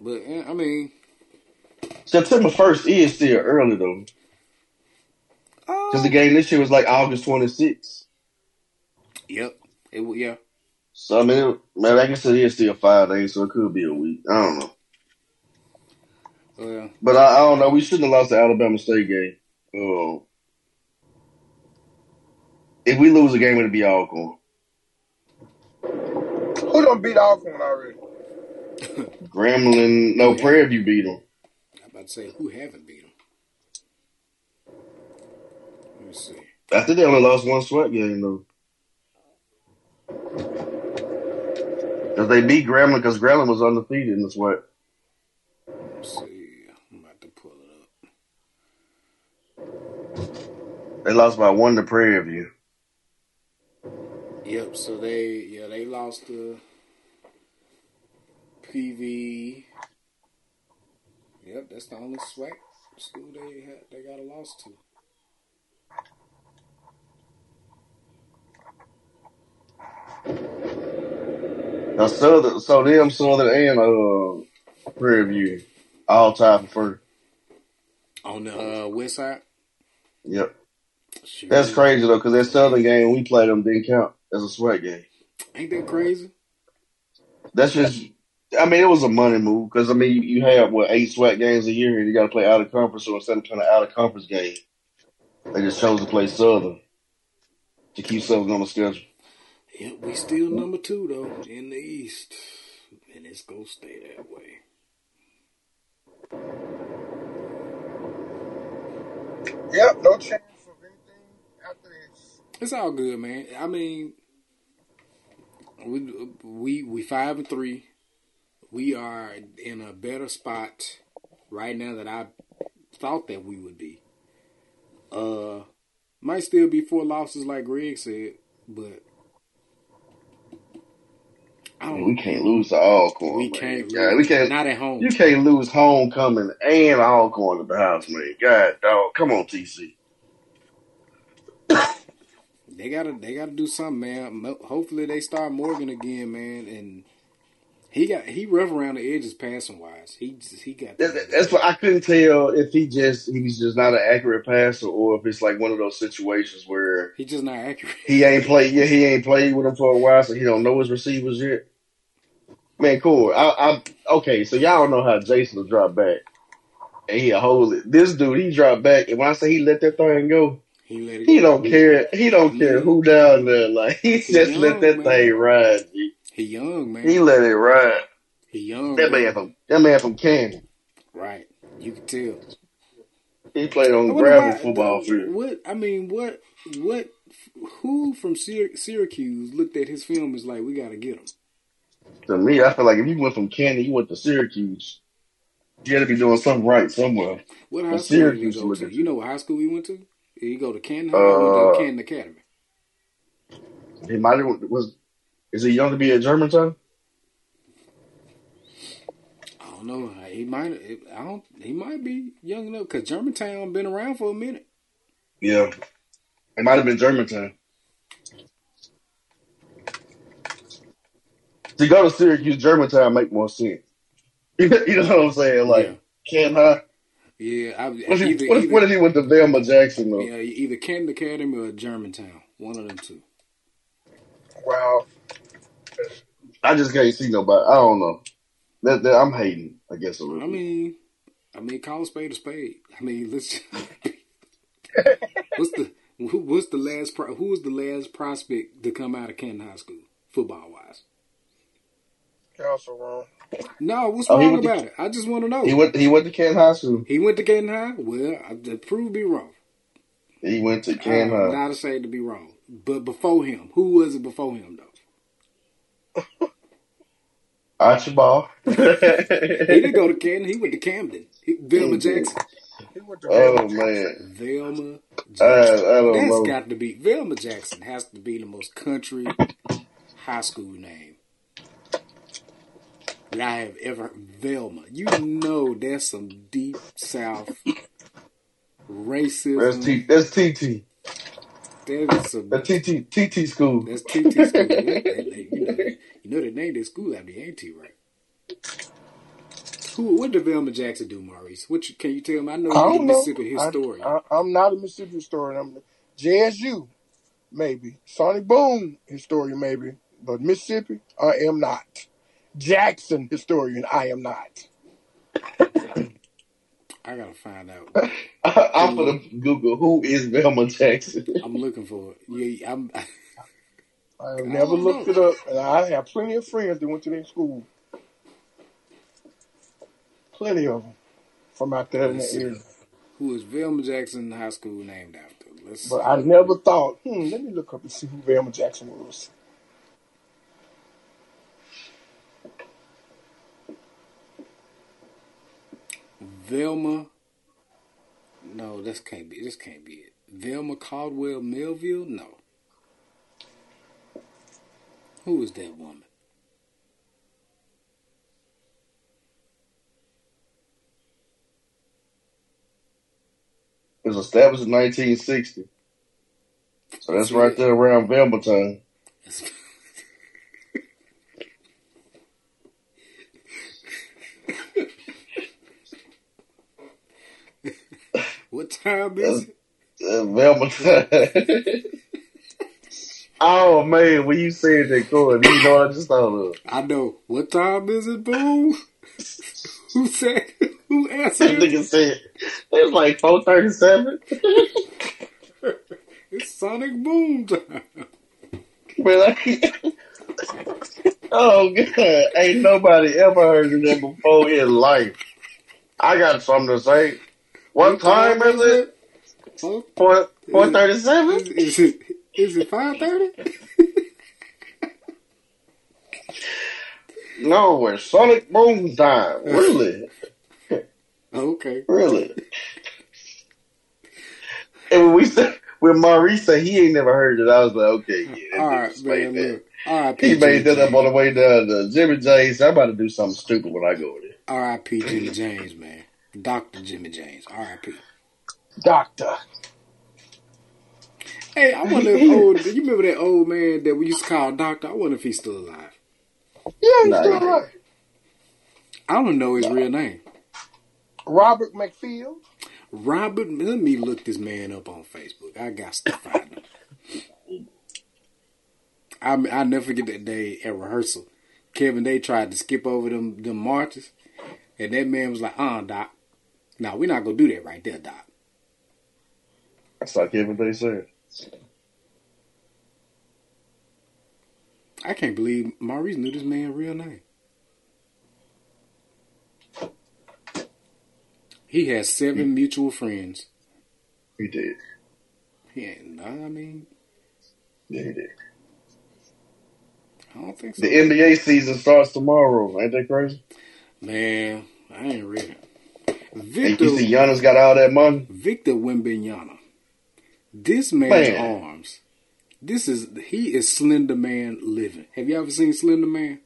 But eh, I mean, September first is still early though, because the uh, game this year was like August twenty sixth. yep, it wa- yeah. So I mean, it, man, I guess it is still five days, so it could be a week. I don't know, but I, I don't know. We shouldn't have lost the Alabama State game. Uh, if we lose a game, it'll be Alcorn. Who done beat Alcorn already? Grambling, no Prairie You beat them. I'm about to say who haven't beat them. Let me see. I think they only lost one SWAC game though. Cause they beat Grambling because Grambling was undefeated in the sweat. Let's see. I'm about to pull it up. They lost by one to Prairie View. Yep. So they yeah they lost to PV. Yep, that's the only SWAC school they had they got a loss to. Now Southern, so them Southern and uh Prairie View all tied for first. On the uh, west side. Yep, Shoot. that's crazy though, because that Southern game we played them didn't count as a SWAC game. Ain't that crazy? That's just, I mean, it was a money move because I mean you, you have what eight SWAC games a year and you got to play out of conference. So instead of playing an out of conference game, they just chose to play Southern to keep Southern on the schedule. Yep, we still number two though in the East, and it's gonna stay that way. Yep, no chance of anything after this. It's all good, man. I mean, we we we five and three. We are in a better spot right now than I thought that we would be. Uh, might still be four losses, like Greg said, but I mean, we can't lose to Alcorn. We man. can't. God, we can't. Not at home. You can't lose homecoming and Alcorn at the house, man. God, dog, come on, TC. They gotta they gotta do something, man. Hopefully they start Morgan again, man. And he got he rough around the edges passing wise. He just, he got That- that- That's what I couldn't tell if he just he's just not an accurate passer or if it's like one of those situations where he just not accurate. he ain't played. Yeah, he ain't played with him for a while, so he don't know his receivers yet. Man, cool. I, I okay. So y'all don't know how Jason will drop back, and he hold it. This dude, he dropped back, and when I say he let that thing go, He let he don't care. He don't care who down there. Like he just let that young, thing ride. G. He young man. He let it ride. He young. That man from that man from Canton. Right. You can tell. He played on gravel why- football field. What I mean, what what who from Syr- Syracuse looked at his film is like, we got to get him. To me, I feel like if you went from Canton, you went to Syracuse. You had to be doing something right somewhere. What high school Syracuse to? You know what high school he went to? Did he go to Canton High or Uh, to Canton Academy? He might have was. Is he young to be at Germantown? I don't know. He might. I don't. He might be young enough because Germantown been around for a minute. Yeah. It might have been Germantown. To go to Syracuse, Germantown make more sense. you know what I'm saying? Like, Yeah. Canton High. Yeah. I, What if, either, he, what, either, what if he went to Velma Jackson, though? yeah, either Canton Academy or Germantown. One of them two. Well, I just can't see nobody. I don't know. That, that I'm hating, I guess, a little I mean, I mean, call a spade a spade. I mean, let's. what's the who- what's the last pro, who was the last prospect to come out of Canton High School football wise? you're also wrong. No, what's Oh, wrong went to- about it? I just want to know. He went. He went to Canton High School. He went to Canton High. Well, I, to prove me wrong. He went to Canton I'm High. not ashamed to be wrong. But before him, who was it before him though? Archibald. He didn't go to Canton. He went to Camden. He, Velma He. Jackson. He went to Oh man, Velma I, Jackson. I don't That's know. got to be Velma Jackson has to be the most country high school name that I have ever. Velma, you know that's some deep South racism. That's T. That's TT. That is some. That's TT. TT school. That's TT school. They- they- you know, they- you know they named their school after the AT, right? Who? What did Velma Jackson do, Maurice? What you, can you tell me? I know I you're a. Mississippi I, historian. I, I'm not a Mississippi historian. I'm JSU, maybe. Sonic Boom historian, maybe. But Mississippi, I am not. Jackson historian, I am not. I gotta find out. I'm gonna Google who is Velma Jackson. I'm looking for it. Yeah, I'm. I have never looked know. it up, and I have plenty of friends that went to their school. Plenty of them from out there in Let's the see. area. Who is Velma Jackson High School named after? Let's But I never thought, hmm, let me look up and see who Velma Jackson was. Velma. No, this can't be. This can't be it. Velma Caldwell Melville. No. Who is that woman? It was established in 1960. So that's right there around Velma time. what time is it? Uh, Velma oh man, when you said that, Corey, you know I just thought of? I know. What time is it, Boom? Who said? Who That answered? nigga said it's like 437. It's Sonic Boom time. But like, oh god, ain't nobody ever heard of that before in life. I got something to say. What time is it? Huh? Four four thirty Is, seven. is it is it five thirty? No, it's Sonic Boom time. Uh, really, Okay. really. And when we said when Maurice said he ain't never heard it, I was like, okay, yeah, All right, man. that. Look. All right, He made that up on the way down to Jimmy J's. I'm about to do something stupid when I go there. R.I.P. Jimmy James, man. Doctor Jimmy James. R.I.P. Doctor. Hey, I wonder if old. Do you remember that old man that we used to call Doctor? I wonder if he's still alive. Yeah, he's Nah, still alive. I don't know his real name. Robert McField. Robert. Let me look this man up on Facebook. I got to find him. I I never forget that day at rehearsal. Kevin they tried to skip over them them marches, and that man was like, "Uh, Doc, no, we're not gonna do that right there, Doc." That's like Day said. I can't believe Maurice knew this man's real name. He has seven mutual friends. He did. He ain't, I mean, Yeah, he did. I don't think so. The NBA season starts tomorrow. Ain't that crazy? Man, I ain't ready. And Victor, you see Giannis got all that money. Victor Wembanyama. This man's Man. arms. This is he is Slender Man living. Have you ever seen Slender Man?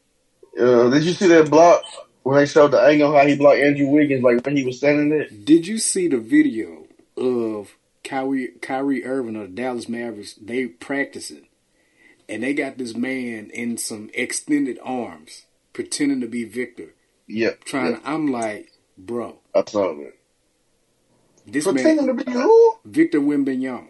Uh, did you see that block when they showed the angle how he blocked Andrew Wiggins, like when he was standing there. Did you see the video of Kyrie Kyrie Irving of the Dallas Mavericks? They practicing, and they got this man in some extended arms, pretending to be Victor. Yep. Trying. yep. To, I'm like, bro, I saw that. this Pretending man, to be who? Victor Wembanyama.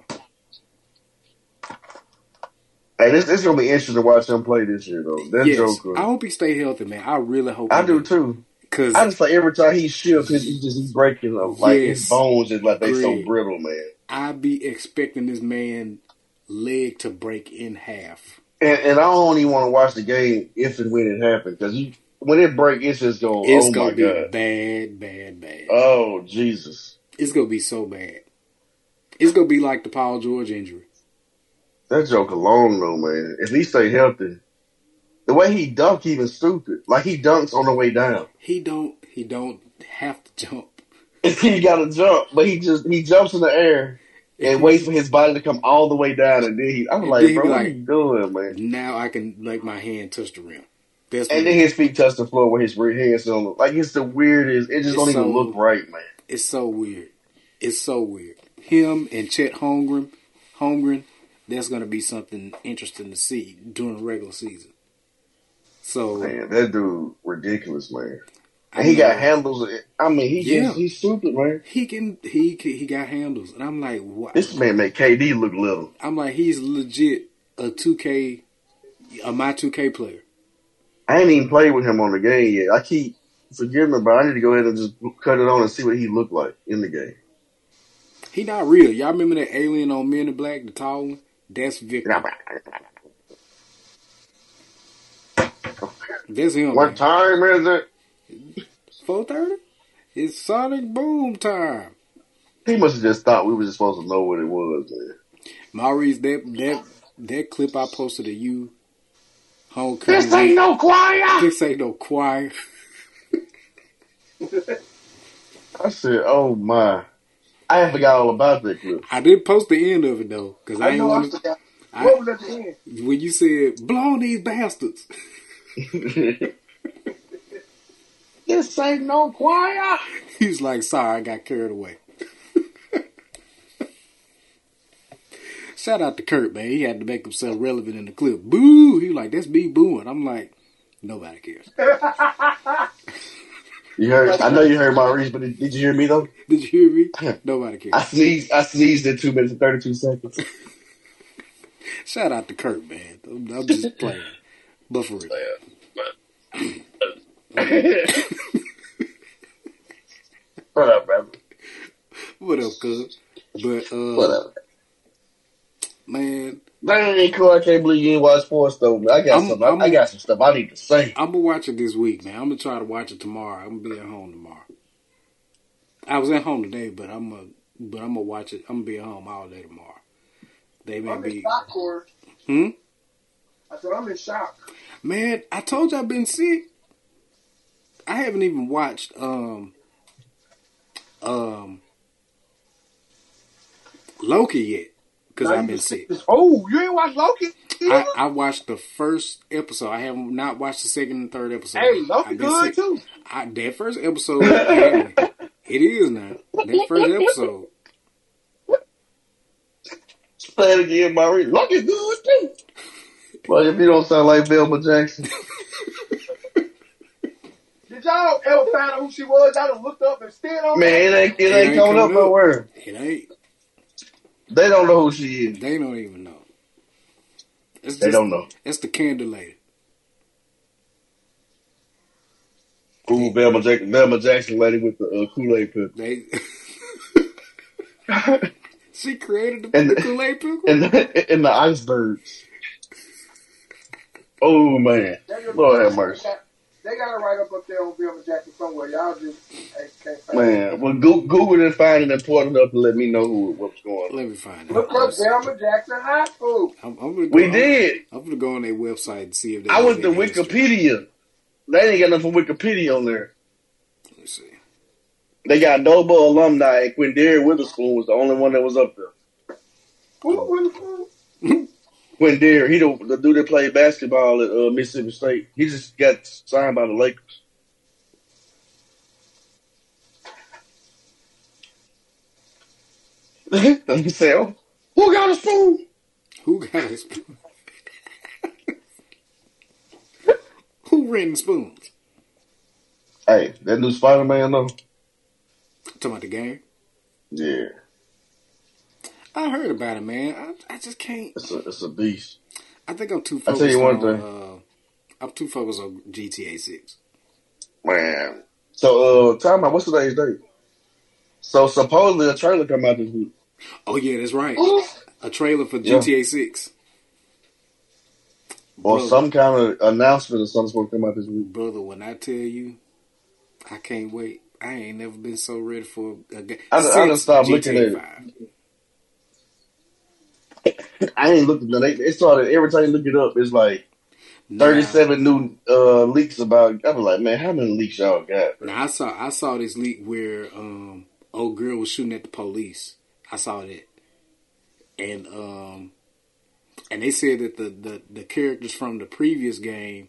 Hey, this this gonna be interesting to watch him play this year though. That Yes, Joker. I hope he stay healthy, man. I really hope. I do too. Cause I just like every time he shifts, he's he just he's breaking up. Like Yes. his bones is like they so brittle, man. I be expecting this man leg to break in half. And, and I don't even want to watch the game if and when it happens because you when it break, it's just going. It's oh gonna be god! bad, bad, bad. Oh Jesus! It's gonna be so bad. It's gonna be like the Paul George injury. That joke alone, though, man. If he stay healthy, the way he dunk, even stupid. Like he dunks on the way down. He don't. He don't have to jump. he got to jump, but he just he jumps in the air and waits for his body to come all the way down, and then he. I'm And like, bro, be what like- you doing, man? Now I can make my hand touch the rim. And then his feet touch the floor with his hands on. Like it's the weirdest. It just don't even look right, man. it's so weird. It's so weird. Him and Chet Holmgren, Holmgren, that's gonna be something interesting to see during the regular season. So Man, that dude ridiculous, man. And he got handles. I mean, he Yeah. just, he's stupid, man. he can he can, he got handles, and I'm like, what? This man make KD look little. I'm like, he's legit a 2K, a my 2K player. I ain't even played with him on the game yet. I keep forgetting about. it. I need to go ahead and just cut it on and see what he looked like in the game. He not real. Y'all remember that alien on Men in Black, the tall one? That's Victor. That's him. What time is it? Four thirty. It's Sonic Boom time. He must have just thought we were just supposed to know what it was, man. Maurice, that that that clip I posted to you, homecoming. This ain't no choir. This ain't no choir. I said, "Oh my." I forgot all about that clip. I did post the end of it though, because I I ain't know I want to. forgot. I- What was at the end? When you said blow these bastards, this ain't no choir. He's like, "Sorry, I got carried away." Shout out to Kurt, man. He had to make himself relevant in the clip. Boo! He was like, "That's me booing." I'm like, nobody cares. You heard? I know you heard my Maurice, but did, did you hear me though? Did you hear me? Nobody cares. I sneezed. I sneezed in two minutes and thirty-two seconds. Shout out to Kurt, man. I'm, I'm just playing. But for real. What up, brother? What up, cuz? But, uh, Whatever. Man, That ain't cool. I can't believe you ain't watch sports though. Man. I got I'm- some. I'm- I got some stuff I need to say. I'm gonna watch it this week, man. I'm gonna try to watch it tomorrow. I'm gonna be at home tomorrow. I was at home today, but I'm gonna, but I'm gonna watch it. I'm gonna be at home all day tomorrow. They may I'm in be, shock, Corey. hmm. I said I'm in shock. Man, I told you I've been sick. I haven't even watched um um Loki yet because I've been sick. Oh, you ain't watched Loki? I, I watched the first episode. I have not watched the second and third episode. hey, Loki good sick. too. I, that first episode, had me. it is now. That first episode, Say it again, Maurice. Look is good too. Well, if you don't sound like Velma Jackson, Did y'all ever find out who she was? Y'all done looked up and still on man, it ain't it ain't ain't coming up coming up. nowhere. it ain't. They don't know who she is. They don't even know. It's They don't know. It's the candle lady. Ooh, Velma Jackson, Velma Jackson lady with the uh, Kool Aid pill. They. she created the, And- the Kool Aid pickle. and the, and the icebergs. Oh man, Lord have mercy, They got it right up up there on Bill Jackson somewhere. Y'all just hey, can't find it. man. Well, Google didn't find it important enough to let me know who what's going on. Let me find out. Look up Velma Jackson High School. I'm, I'm gonna go, We I'm- did. I'm gonna go on their website and see if they. I have went to any history. Wikipedia. They ain't got nothing from Wikipedia on there. Let me see. They got Noble alumni, and Quinndary Weatherspoon was the only one that was up there. Who was who? Quinndary, he the, the dude that played basketball at uh, Mississippi State. He just got signed by the Lakers. himself. Who got a spoon? Who got a spoon? Who ran spoons? Hey, that new Spider Man though. Talking about the game. Yeah. I heard about it, man. I, I just can't. it's a it's a beast. I think I'm too I focused tell you one on. thing. Uh, I'm too focused on GTA Six. Man. So uh time out, what's today's date? So supposedly a trailer come out this week. Oh yeah, that's right. A trailer for Yeah. GTA Six. Or Brother. some kind of announcement or something supposed to come out this week. Brother, when I tell you, I can't wait. I ain't never been so ready for a game. I- I done stopped looking at it. 5. I ain't looked at they it started every time you look it up, it's like Now- thirty seven new uh leaks about I was like, man, how many leaks y'all got? Now I saw I saw this leak where um old girl was shooting at the police. I saw that, and um and they said that the the the characters from the previous game,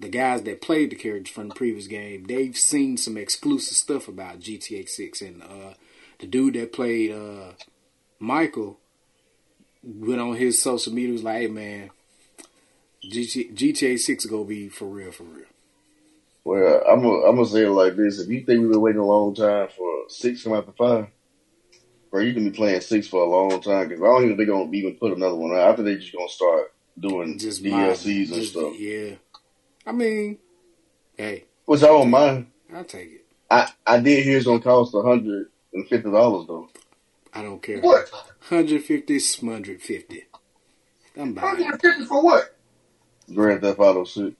the guys that played the characters from the previous game, they've seen some exclusive stuff about GTA Six, and uh the dude that played uh Michael went on his social media was like, hey man. GTA, GTA Six is gonna be for real, for real. Well, I'm gonna I'm gonna say it like this: If you think we've been waiting a long time for six to come the five, bro, you can be playing six for a long time because I don't even think they're gonna even put another one out. After they just gonna start doing just DLCs mod- and just- stuff, Yeah, I mean, hey, which I don't mind. I'll take it. I I did hear it's gonna cost a hundred and fifty dollars though. I don't care. What? 150, 150. I'm buying it. 150 for what? Grand Theft Auto Six.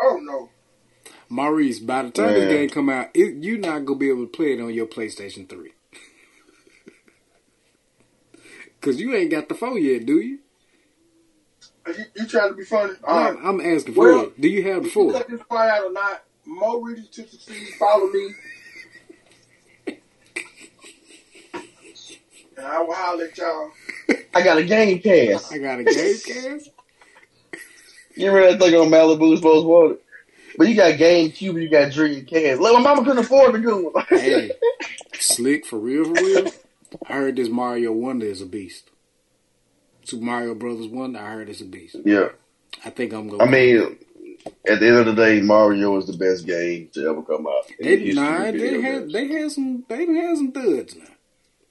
Oh no. Maurice, by the time this Man. game come out, it, you're not gonna be able to play it on your PlayStation Three. Cause you ain't got the phone yet, do you? Are You, you trying to be funny? All right. I'm, I'm asking for Well, it. Do you have the If you four? let this fly out or not, more readers to succeed, follow me. And I will holler at y'all. I got a game pass. I got a game cast. You remember that thing on Malibu's Most Wanted? But you got GameCube, you got Dreamcast. Look, my mama couldn't afford the good one. Hey, slick for real, for real. I heard this Mario Wonder is a beast. Super Mario Brothers Wonder, I heard it's a beast. yeah, I think I'm gonna. I mean, at the end of the day, Mario is the best game to ever come out. They, nah, they had they had some they done had some duds now.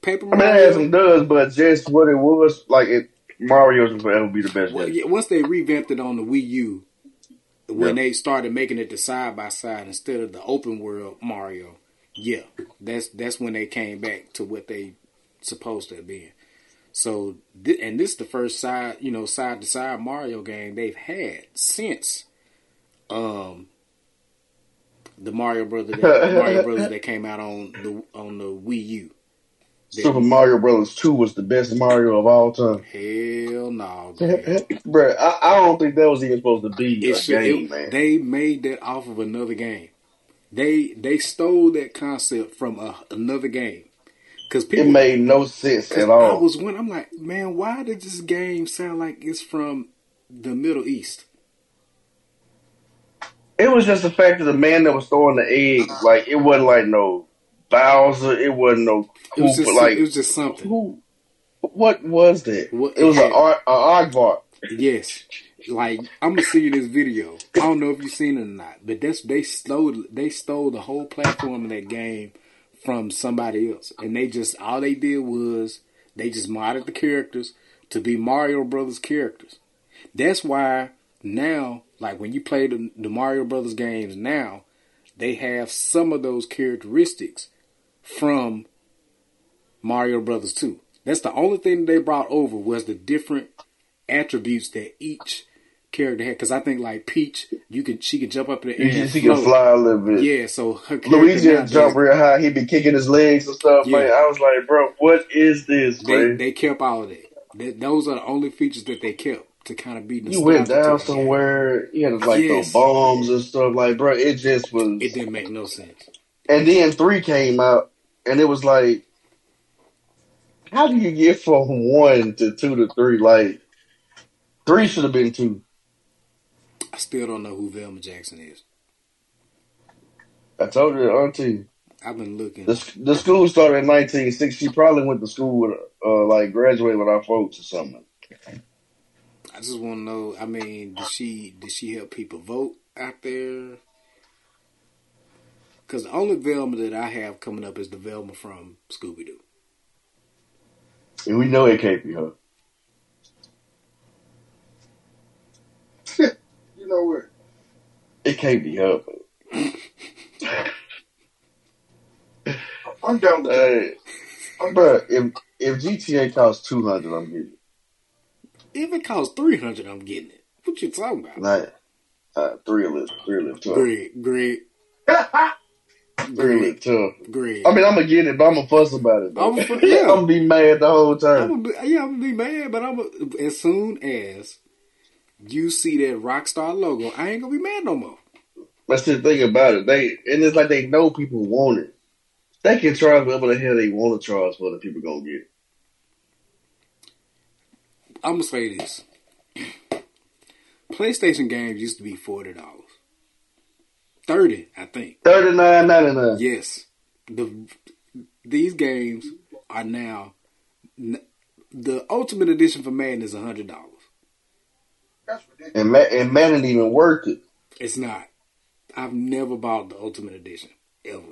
Paper I mean, Mario. it some does, but just what it was, like, it, Mario's will forever be the best well, yeah, once they revamped it on the Wii U, when Yeah. they started making it the side by side instead of the open world Mario, yeah, that's that's when they came back to what they supposed to have been. So, thi- and this is the first side, you know, side to side Mario game they've had since um the Mario Brothers that, Mario Brothers that came out on the on the Wii U. Super Mario Brothers 2 was the best Mario of all time. Hell no. Bruh, I, I don't think that was even supposed to be It a should, game, it- man. They made that off of another game. They they stole that concept from a, another game because It made no sense at all. I was when I'm like, man, why did this game sound like it's from the Middle East? It was just the fact that the man that was throwing the eggs, like it wasn't like no Bowser, it wasn't no It was just like it was just something. who? What was that? What- it was it a, Ar- a Aardvark. Yes. Like I'm gonna see this video. I don't know if you've seen it or not, but that's they stole they stole the whole platform of that game from somebody else, and they just all they did was they just modded the characters to be Mario Brothers characters. That's why now, like when you play the, the Mario Brothers games now, they have some of those characteristics from Mario Brothers 2. That's the only thing they brought over was the different attributes that each character had. Because I think like Peach, you could she could jump up in the air. You and can, can fly a little bit. Yeah, so her Luigi jump real high. He be kicking his legs and stuff. Yeah. Man, I was like, bro, what is this, They man? they kept all of that. Th- those are the only features that they kept to kind of be. you went down somewhere. You had like Yes. throw bombs and stuff. Like, bro, it just was. It didn't make no sense. And then three came out, and it was like, how do you get from one to two to three? Like, three should have been two. I still don't know who Velma Jackson is. I told you, auntie. I've been looking. The the school started in 1960. She probably went to school with uh like graduated with our folks or something. I just want to know. I mean, did she did she help people vote out there? Because the only Velma that I have coming up is the Velma from Scooby Doo. And we know it can't be her. You know what? It can't be her. I'm down with that. Hey, I'm bro, if if GTA costs two hundred, I'm getting it. If it costs three hundred, I'm getting it. What you talking about? Like, uh, three of it, three of it, tough. Greg, Greg, Three Greg, tough. Greg. I mean, I'm gonna get it, but I'm gonna fuss about it. I'm yeah. I'm gonna be mad the whole I'm time. gonna be, yeah, I'm gonna be mad, but I'm a, as soon as you see that Rockstar logo, I ain't gonna be mad no more. That's the thing about it. They and it's like they know people want it. They can charge whatever the hell they want to charge for. The people gonna get. it. I'm gonna say this: PlayStation games used to be forty dollars, thirty, I think. Thirty nine ninety nine. Yes, the these games are now the Ultimate Edition for Madden is hundred dollars. That's ridiculous. And Ma- and Madden even worth it. It's not. I've never bought the Ultimate Edition ever.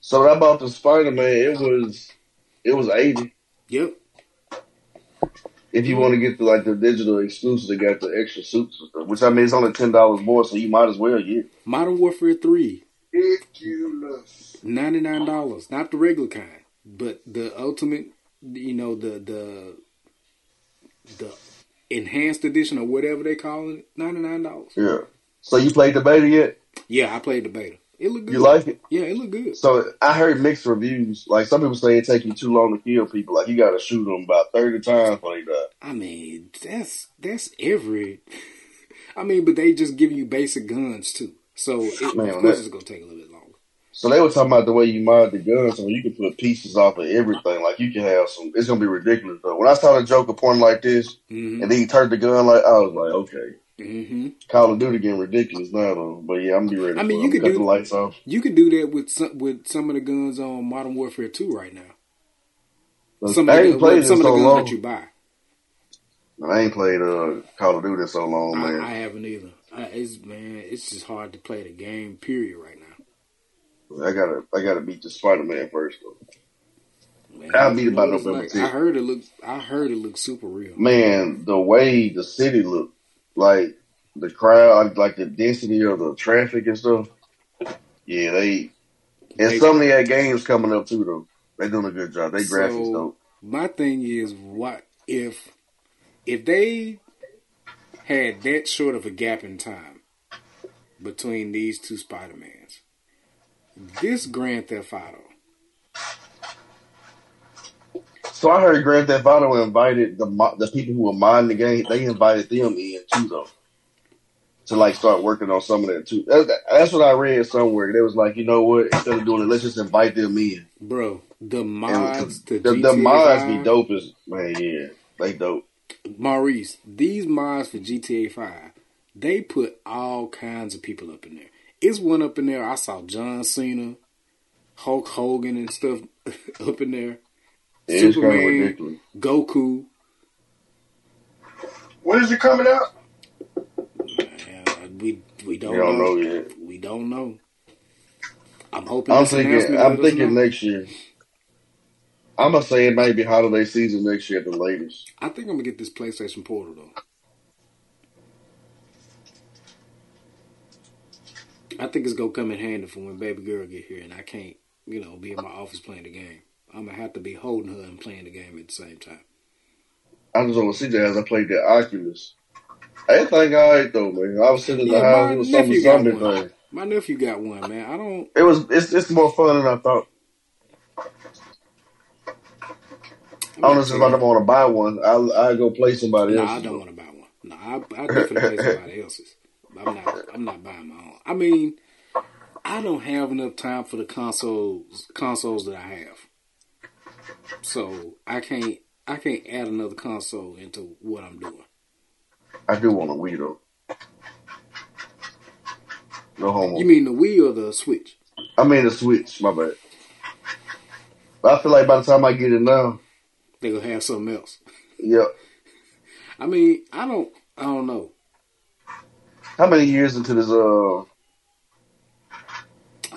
So when I bought the Spider Man, it was it was eighty. Yep. If you want to get the like the digital exclusive, they got the extra suits and stuff. Which I mean, it's only ten dollars more, so you might as well get. Modern Warfare Three Ridiculous. ninety nine dollars, not the regular kind, but the ultimate. You know the the the enhanced edition or whatever they call it, ninety nine dollars. Yeah. So you played the beta yet? Yeah, I played the beta. It looked good. You like it? Yeah, it looked good. So I heard mixed reviews. Like some people say it take you too long to kill people. Like you got to shoot them about thirty times before they die. I mean, that's that's every. I mean, but they just give you basic guns too, so it, Man, of course it's gonna take a little bit longer. So they were talking about the way you mod the gun, so you can put pieces off of everything. Like you can have some. It's gonna be ridiculous though. When I saw the Joker pointing like this, hmm and then he turned the gun like, I was like, okay, hmm Call of Duty getting ridiculous now though. But yeah, I'm gonna be ready. I mean, you could do- the lights off. You can do that with some with some of the guns on Modern Warfare Two right now. Some I of ain't the, played some in of the guns long. that you buy. I ain't played uh, Call of Duty in so long, I, man. I haven't either. I, it's man, it's just hard to play the game. Period. Right now. I gotta, I gotta beat the Spider Man first though. Man, I'll beat it by November like- 10th. I heard it look. I heard it looks super real. Man, the way the city looked, like the crowd, like the density of the traffic and stuff. Yeah, they and some of their games coming up too though. They doing a good job. They graphics So- though. My thing is, what if if they had that short of a gap in time between these two Spider Mans? This Grand Theft Auto, So I heard Grand Theft Auto invited the the people who were modding the game. They invited them in too though. To like start working on some of that too. That- That's what I read somewhere. They was like, you know what? Instead of doing it, let's just invite them in. bro, the And mods, the, the, the mods 5, be dope as man. Yeah, they dope. Maurice, these mods for GTA Five, they put all kinds of people up in there. It's one up in there. I saw John Cena, Hulk Hogan, and stuff up in there. It's kind of Superman, ridiculous. Goku. When is it coming out? Man, we we don't, We don't know. know yet. We don't know. I'm hoping. I'm thinking. I'm thinking know. next year. I'm gonna say it might be holiday season next year at the latest. I think I'm gonna get this PlayStation Portal though. I think it's gonna come in handy for when baby girl get here and I can't, you know, be in my office playing the game. I'm gonna have to be holding her and playing the game at the same time. I was on CJ as I played the Oculus. Everything alright though, man. I was sitting in the Yeah, house. It was some zombie thing. My nephew got one, man. I don't. It was. It's. It's more fun than I thought. I don't know if I want to buy one. I'll, I'll go play somebody No, else. I don't want to buy one. No, I, I definitely play somebody else's. I'm not. I'm not buying my own. I mean, I don't have enough time for the consoles consoles that I have, so I can't. I can't add another console into what I'm doing. I do want a Wii though. No homo. You mean the Wii or the Switch? I mean the Switch. My bad. But I feel like by the time I get it now, They gonna have something else. Yep. I mean, I don't, I don't know. How many years into this? Uh,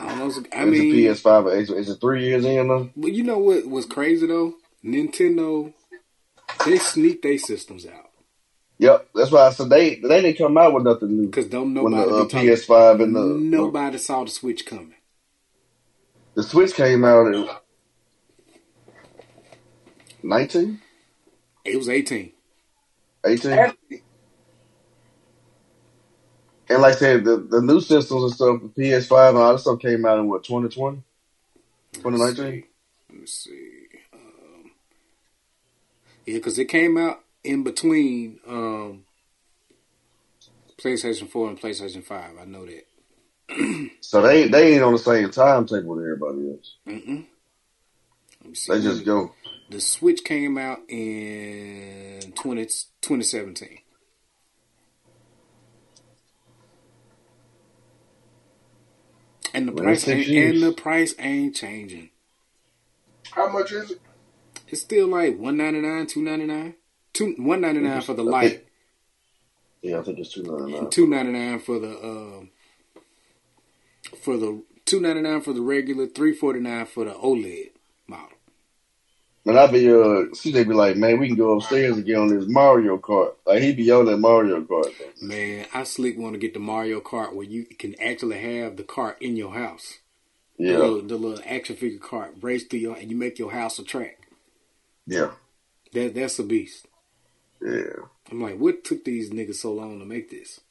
I don't know. I into mean, PS5? Is, is it three years in now? but you know what was crazy though? Nintendo, they sneak their systems out Yep. That's why I said they they didn't come out with nothing new. because don't nobody When the uh, PS5 and the nobody saw the Switch coming. the Switch came out in nineteen. It was eighteen. 18? And like I said, the, the new systems and stuff, the PS5 and all that stuff came out in what, 2020? 2019? Let me see. Um, yeah, because it came out in between um, PlayStation 4 and PlayStation 5. I know that. So they they ain't on the same timetable with everybody else. Mm-mm. Let me see. They just go. The Switch came out in 20, 2017. And the Well, price ain't, and the price ain't changing. How much is it? It's still like one ninety nine, two ninety nine, two one ninety nine for the light, think- Yeah, I think it's two ninety nine. Two ninety nine for the um for the two ninety nine for the regular, three forty nine for the OLED model. And I be uh, see they be like, man, we can go upstairs and get on this Mario Kart. Like he be on that Mario Kart. Man, I sleep want to get the Mario Kart where you can actually have the cart in your house. The Yeah, little, the little action figure cart race through your and you make your house a track. yeah, That that's a beast. yeah. I'm like, what took these niggas so long to make this?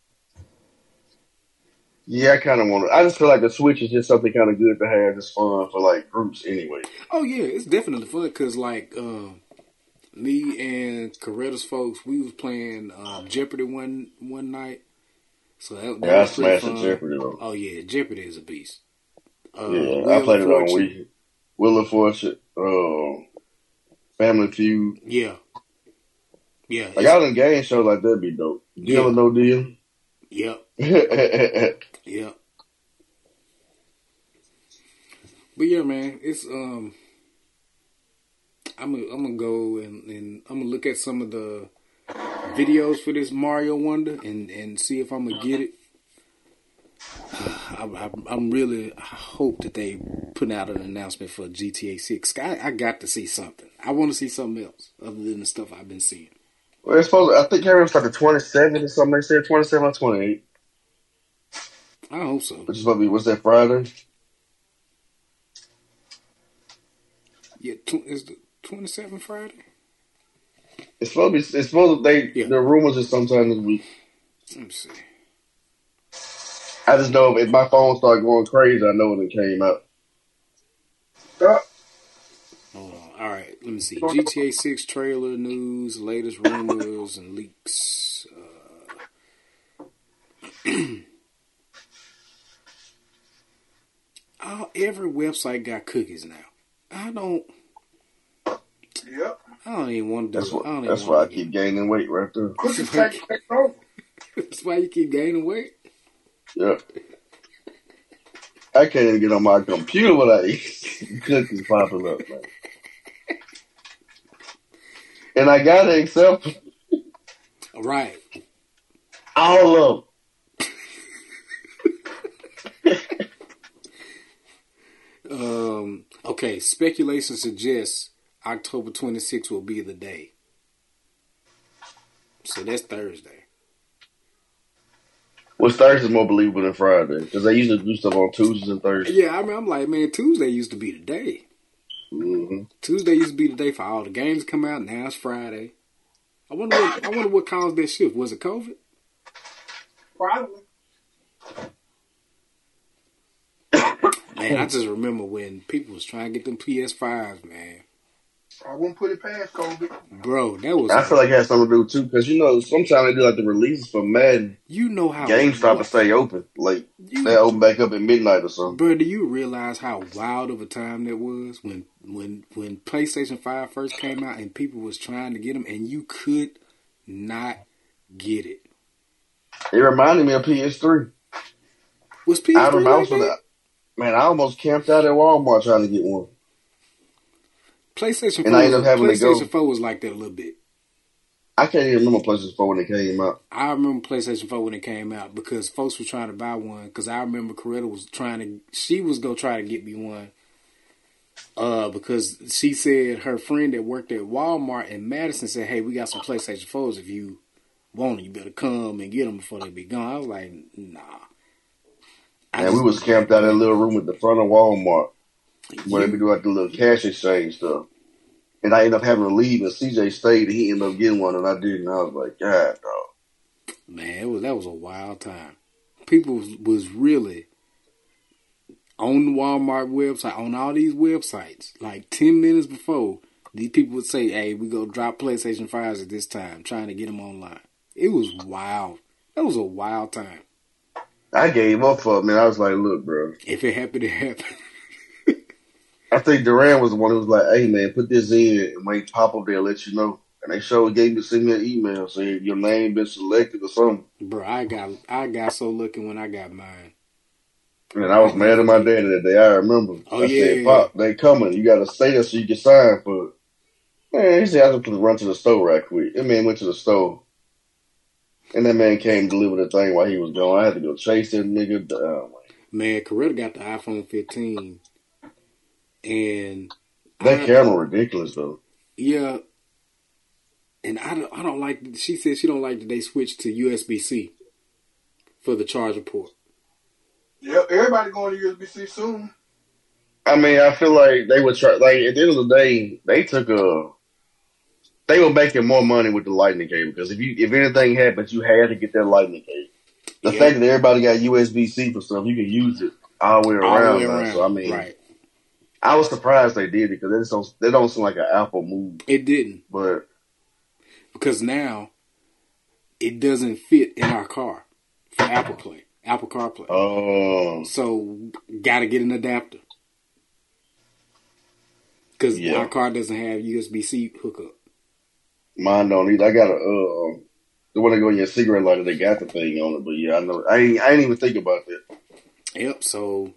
Yeah, I kind of want to. I just feel like the Switch is just something kind of good to have, just fun for like groups anyway. Oh yeah, it's definitely fun because like um, me and Coretta's folks, we was playing uh, Jeopardy one one night. So that, that Yeah, was pretty smashed fun. Jeopardy though. Oh yeah, Jeopardy is a beast. Uh, yeah, Wheel I played it on Wii. Wheel of Fortune, um, Family Feud. Yeah, yeah, Like out in game shows like that'd be dope. Deal Yeah. or no deal. yeah, yeah. But yeah, man, it's um, I'm gonna I'm gonna go and, and I'm gonna look at some of the videos for this Mario Wonder and and see if I'm gonna get it. I, I'm really I hope that they put out an announcement for GTA Six. I, I got to see something. I want to see something else other than the stuff I've been seeing. well, it's supposed. I think it was like the twenty seven or something. They said twenty seven or twenty eight, I hope so. which is supposed to be what's that Friday? Yeah, tw- is the 27th Friday? It's supposed to be. It's supposed to. They Yeah. the rumors is sometime this week. Let me see. I just know if my phone started going crazy, I know when it came out. Uh, Hold on. All right, let me see. GTA 6 trailer news, latest rumors and leaks. Uh, oh, every website got cookies now. I don't. yep. I don't even want to do That's what. I don't That's even why I keep gaining weight right there. Cookies take take over. That's why you keep gaining weight. Yeah. I can't even get on my computer without cookies popping up, man. And I gotta accept Right. all of them. Um. Okay. Speculation suggests October 26th will be the day. So that's Thursday. Which Thursday's more believable than Friday because they usually do stuff on Tuesdays and Thursdays. Yeah, I mean, I'm like, man, Tuesday used to be the day. hmm Tuesday used to be the day for all the games to come out. Now it's Friday. I wonder what I wonder what caused that shift. Was it COVID? Probably. Man, I just remember when people was trying to get them PS5s, man. I wouldn't put it past Kobe. Bro, that was I feel like it has something to do too because you know sometimes they do like the releases for Madden. you know how GameStop will stay open, like you, they open back up at midnight or something. Bro, do you realize how wild of a time that was when when when PlayStation Five first came out and people was trying to get them and you could not get it? It reminded me of PS3. Was PS3 remember like also that? that. Man, I almost camped out at Walmart trying to get one. PlayStation And 4, I ended up having to go. PlayStation 4 was like that a little bit. I can't even remember PlayStation 4 when it came out. I remember PlayStation 4 when it came out because folks were trying to buy one. Because I remember Coretta was trying to, she was going to try to get me one. Uh, because she said her friend that worked at Walmart in Madison said, "Hey, we got some PlayStation 4s. If you want them, you better come and get them before they be gone." I was like, "Nah." I And we was camped out in a little room at the front of Walmart where they be doing like the little cash exchange stuff. And I ended up having to leave, and CJ stayed, and he ended up getting one, and I didn't. I was like, God, dog. Man, it was that was a wild time. People was, was really on the Walmart website, on all these websites, like ten minutes before these people would say, "Hey, we go drop PlayStation fives at this time," trying to get them online. It was wild. That was a wild time. I gave up for it, man. I was like, look, bro. If it happened, it happened. I think Duran was the one who was like, hey, man, put this in, and he pop up there, let you know. And they showed gave me send me an email saying your name been selected or something. Bro, I got I got so lucky when I got mine. And I was mad at my daddy that day. I remember. Oh, I yeah. said, Pop, they coming. You got to stay there so you can sign for it. Man, he said, I just run to the store right quick. That man went to the store. And that man came to deliver the thing while he was gone. I had to go chase that nigga down. Man, Coretta got the iPhone 15, and That I- camera ridiculous, though. Yeah, and I don't, I don't like. She said she don't like that they switched to USB C for the charger port. Yeah, everybody going to USB C soon. I mean, I feel like they would try. Like at the end of the day, they took a. They were making more money with the lightning cable because if you if anything happens, you had to get that lightning cable. The Yeah. fact that everybody got USB C for stuff, you can use it all the way All the around. way now. around. So I mean, right? I was surprised they did it because they just don't they don't seem like an Apple move. It didn't But because now it doesn't fit in our car for Apple Play, Apple CarPlay. Oh, So got to get an adapter because Yeah. our car doesn't have USB C hookup. Mine don't either. I got a uh, the one that go in your cigarette lighter. They got the thing on it, but yeah, I know. I ain't, I ain't even think about that. Yep. So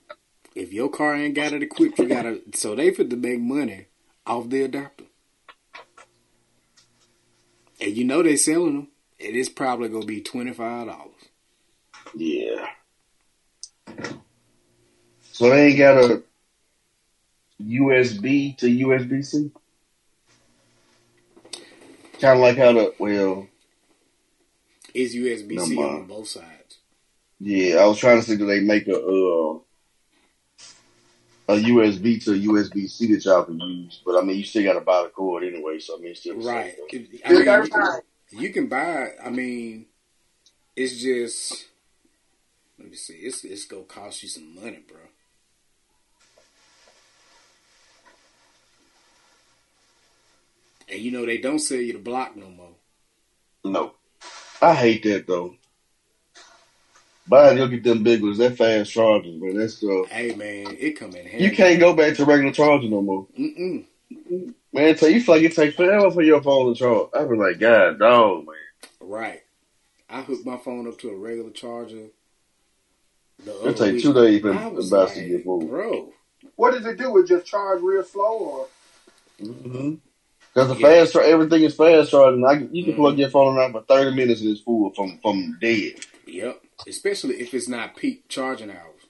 if your car ain't got it equipped, you gotta. So they fit to make money off the adapter, and you know they selling them. It is probably gonna be twenty five dollars. Yeah. So they ain't got a USB to USB C. Kind of like how the well, is USB C Never on both sides. yeah. I was trying to see do they make a uh, a USB to USB C that y'all can use, but I mean you still got to buy the cord anyway. So I mean it's still Right. I mean, you, time. you can buy. I mean, it's just. Let me see. It's it's gonna cost you some money, bro. And you know they don't sell you the block no more. No, I hate that though. Buy it, you'll get them big ones. That fast chargers, man. That's stuff. Hey man, it come in handy. You can't go back to regular charger no more. Mm-mm. Man, so you feel like it takes forever for your phone to charge. I be like, God, dog, man. Right. I hooked my phone up to a regular charger. The It other take two days for I the battery to get full. bro. What does it do? It just charge real slow, or Mm-hmm. Because the Yeah. fast, char- everything is fast charging. I, you can Mhm. plug your phone around for thirty minutes and it's full from from dead. Yep. Especially if it's not peak charging hours.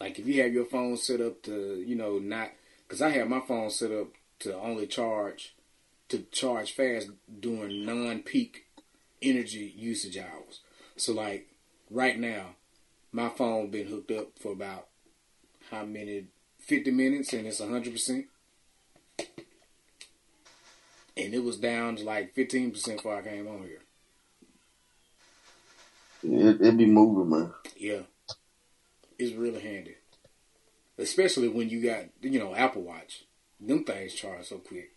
Like if you have your phone set up to, you know, not because I have my phone set up to only charge to charge fast during non-peak energy usage hours. So like right now, my phone been hooked up for about how many? Fifty minutes, and it's hundred percent. And it was down to like fifteen percent before I came on here. It, it be moving, man. Yeah, it's really handy, especially when you got you know Apple Watch. Them things charge so quick.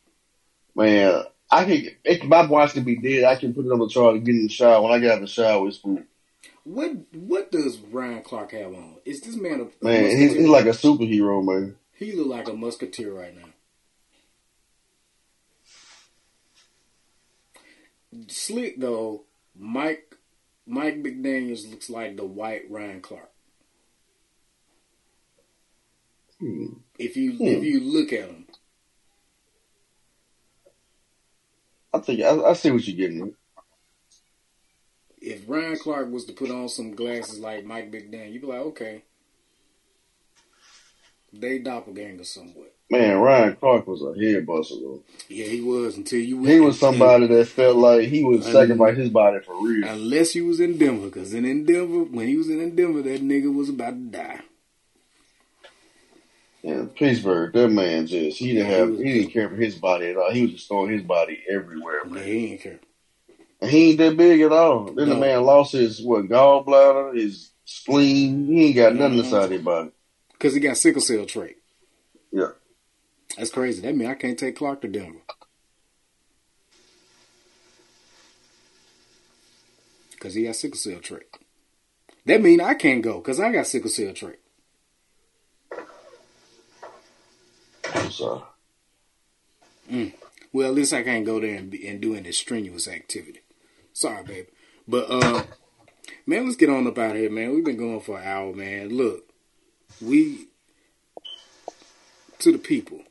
Man, I can. If my watch can be dead, I can put it on the charger, get in the shower. When I get out of the shower, it's full. What what does Ryan Clark have on? Is this man a, a Man, he's, he's like a superhero, man. he look like a musketeer right now. Slick though, Mike Mike McDaniel's looks like the white Ryan Clark. Hmm. If you Hmm. if you look at him, I think I, I see what you're getting at. if Ryan Clark was to put on some glasses like Mike McDaniel, you'd be like, okay, they doppelganger somewhat. Man, Ryan Clark was a head buster though. Yeah, he was until you. He was somebody that felt like he was I sacrifice his body for real. Unless he was in Denver, because in, Denver, when he was in Denver, that nigga was about to die. And Pittsburgh, that man just he didn't Yeah, have he didn't care for his body at all. He was just throwing his body everywhere, Yeah, he didn't care. And he ain't that big at all. Then the man lost his what gallbladder, his spleen. He ain't got nothing Mhm. inside his body. Because he got sickle cell trait. Yeah. That's crazy. That means I can't take Clark to Denver. Because he got sickle cell trait. That mean I can't go because I got sickle cell trait. I'm sorry. Well, at least I can't go there and, be, and do any strenuous activity. Sorry, baby. But, uh, man, let's get on up out of here, man. We've been going for an hour, man. Look, we, to the people,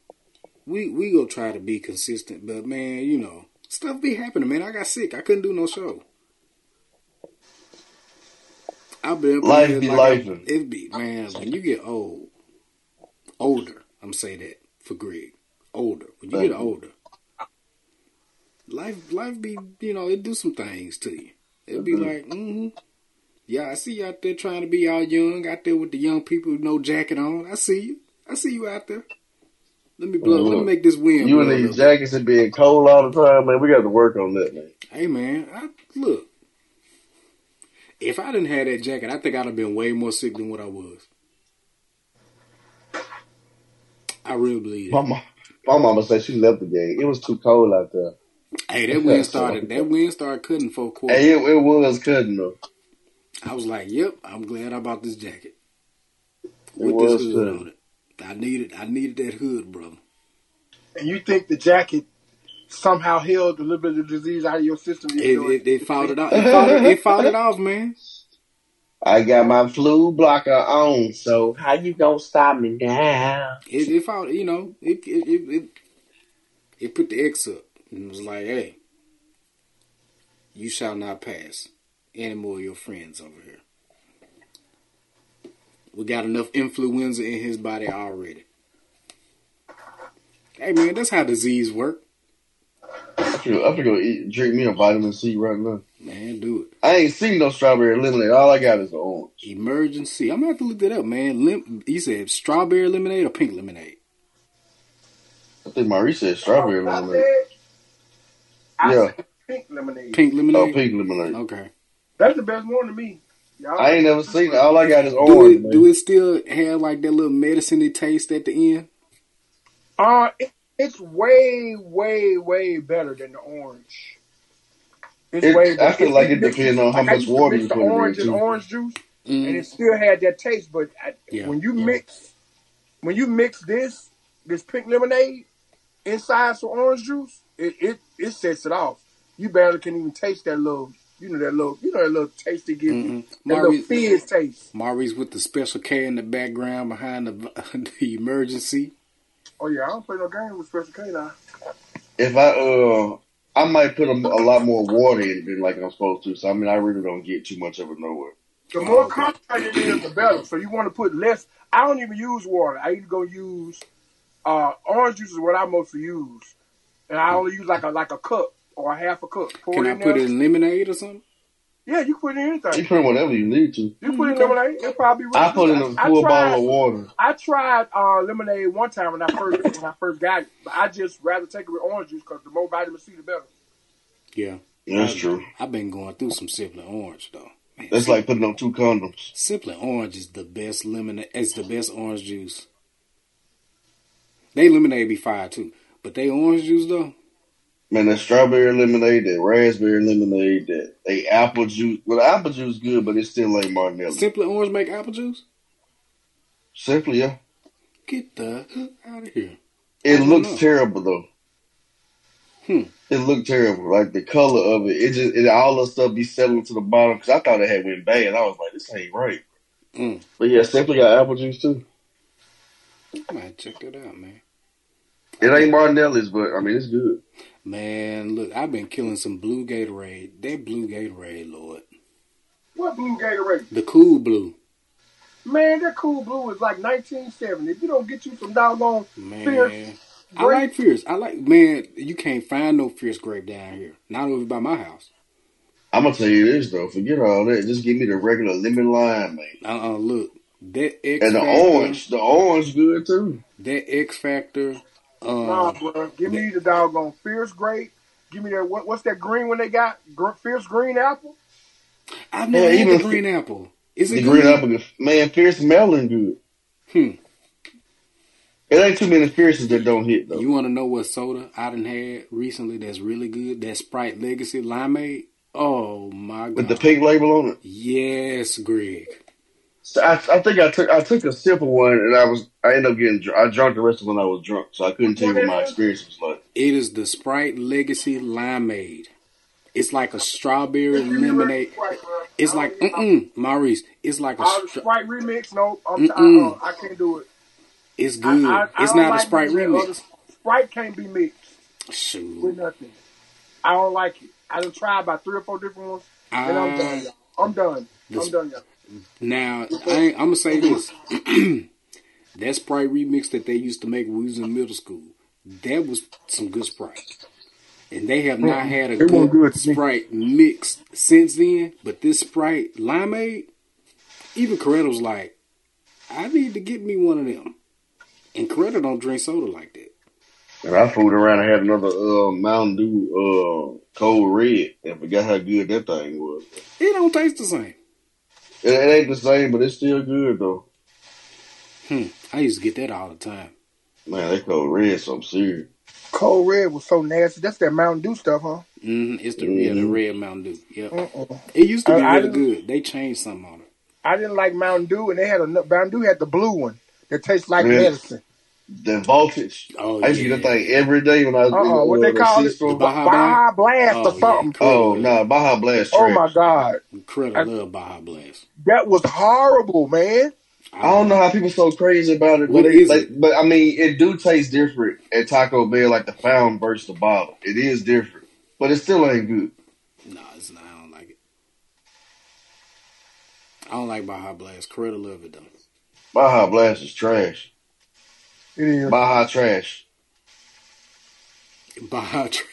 we, we go try to be consistent, but, man, you know, stuff be happening, man. I got sick. I couldn't do no show. I've been Life be like lifing. It be, man, when you get old, older, I'm saying that for Greg, older. When you Thank get older, life life be you know it do some things to you. It be Mhm. like, mm-hmm. Yeah, I see you out there trying to be all young, out there with the young people with no jacket on. I see you. I see you out there. Let me blow. Let me oh, make this wind. You and these jackets and being cold all the time, man. We got to work on that, man. Hey man, I, look. If I didn't have that jacket, I think I'd have been way more sick than what I was. I really believe My it. mom, my mama said she left the game. It was too cold out there. Hey, that wind started. That wind started cutting for a quarter. Hey, it, it was cutting though. I was like, "Yep, I'm glad I bought this jacket with this hood good. on it. I needed, I needed that hood, brother. And you think the jacket somehow held a little bit of the disease out of your system? It, even though it, it fought it off. It fought it, it fought it off, man. I got my flu blocker on, so how you gonna stop me now? It, it fought. You know, it, it, it, it, it put the X up and was like, "Hey, you shall not pass any more of your friends over here. We got enough influenza in his body already." Hey man, that's how disease work. I feel I feel go eat, drink me a vitamin C right now. Man, do it. I ain't seen no strawberry lemonade. All I got is the orange. Emergen-C. I'm gonna have to look that up, man. Lim- he said strawberry lemonade or pink lemonade. I think Maurice said strawberry oh, I lemonade. said, I Yeah. said pink lemonade. Pink lemonade. Oh, lemonade. pink lemonade. Okay. That's the best one to me. Y'all. I ain't never seen it. All I got is Do orange. it? Do it still have like that little medicine taste at the end? Uh, it, it's way, way, way better than the orange. It's It- way. I feel like it depends on how like much water you put in there, orange and orange juice, and Mm. it still had that taste. But I, Yeah, when you yeah. mix, when you mix this this pink lemonade inside some orange juice, it it, it sets it off. You barely can even taste that little, you know, that little, you know, that little taste they give you, Mhm. that little fizz taste. Maurice with the special K in the background behind the, the Emergen-C. Oh yeah, I don't play no game with Special K now. If I uh, I might put a, a lot more water in it than like I'm supposed to. So I mean, I really don't get too much of it nowhere. The Oh, more okay. concentrated it is, the better. So you want to put less. I don't even use water. I either go use uh, orange juice is what I mostly use, and I only use like a like a cup or a half a cup. Pour Can it I in put there. in lemonade or something? Yeah, you can put it in You anything. put in whatever you need to. You can put it in Okay. lemonade. It'll probably be I really put in a a I, full bottle of water. I tried uh, lemonade one time when I first when I first got it, but I just rather take it with orange juice because the more vitamin C, the better. Yeah. That's true. I've been going through some Simply Orange though. Man, That's like putting on two condoms. Simply Orange is the best lemonade. It's the best orange juice. They lemonade be fire too, but they orange juice though. Man, that strawberry lemonade, that raspberry lemonade, that they apple juice. Well, the apple juice good, but it still ain't Martinelli. Simply Orange make apple juice. Simply, yeah. Get the out of here. It looks know. terrible though. Hmm. It looked terrible. Like the color of it, it just it, all the stuff be settling to the bottom. Because I thought it had went bad. I was like, this ain't right. Mm. But yeah, simply got apple juice too. I might check that out, man. It ain't Martinelli's, but I mean it's good. Man, look, I've been killing some blue Gatorade. That blue Gatorade, Lord. What blue Gatorade? The cool blue. Man, that cool blue is like 1970. If you don't get you some doggone Man. Fierce I like fierce. I like man, you can't find no fierce grape down here. Not over by my house. I'm gonna tell you this though. Forget all that. Just give me the regular lemon lime, man. Uh uh look. That X And the Factor, orange, the orange good too. that X Factor, Nah, uh, bro. Give me the doggone fierce grape. Give me that. What, what's that green one they got? Gr- fierce green apple. I've never Yeah, had even the green apple. Is it The good? green apple, man, fierce melon good. Hmm. It ain't too many fierces that don't hit though. You want to know what soda I done had recently that's really good? That Sprite Legacy Limeade. Oh my god! With the pink label on it. Yes, Greg. So I, I think I took I took a sip of one and I was I ended up getting dr- I drank the rest of when I was drunk, so I couldn't tell you what my experience was like. It is the Sprite Legacy Limeade. It's like a strawberry lemonade. It's like mm Maurice. It's like a. Stra- Sprite remix. No, I'm, I, uh, can't do it. it's good. I, I it's don't like a Sprite remix. other- Sprite can't be mixed with nothing. I don't like it. I done tried about three or four different ones, and I'm done. Uh, I'm done. I'm done, y'all. Now I, I'm gonna say this. that Sprite remix that they used to make when we was in middle school, that was some good Sprite. And they have not had a good, good. Sprite mix since then. But this Sprite Limeade, even Coretta was like, I need to get me one of them. And Coretta don't drink soda like that. And I fooled around and had another uh, Mountain Dew uh, Code Red and forgot how good that thing was. It don't taste the same. It, it ain't the same, but it's still good though. Hmm. I used to get that all the time. Man, that Code Red something serious. Code Red was so nasty. That's that Mountain Dew stuff, huh? hmm It's the yeah, the red Mountain Dew. Yep. Mm-mm. It used to be I- I really didn't- good. They changed something on it. I didn't like Mountain Dew, and they had a Mountain Dew had the blue one that tastes like Yeah. medicine. The voltage. Oh I used to yeah. get that thing every day when I was in Uh-uh, what they call it? The Baja Baja Blast Oh, or something. yeah. Oh, no, Baja Blast. Oh my God, incredible! I- love Baja Blast. that was horrible, man. I don't know how people so crazy about it, What but, is it, like, it? but I mean, it do taste different at Taco Bell, like the fountain versus the bottle. It is different, but it still ain't good. No, it's not. I don't like it. I don't like Baja Blast. Coretta love it though. Baja Blast is trash. It is. Baja trash. Baja. Tra-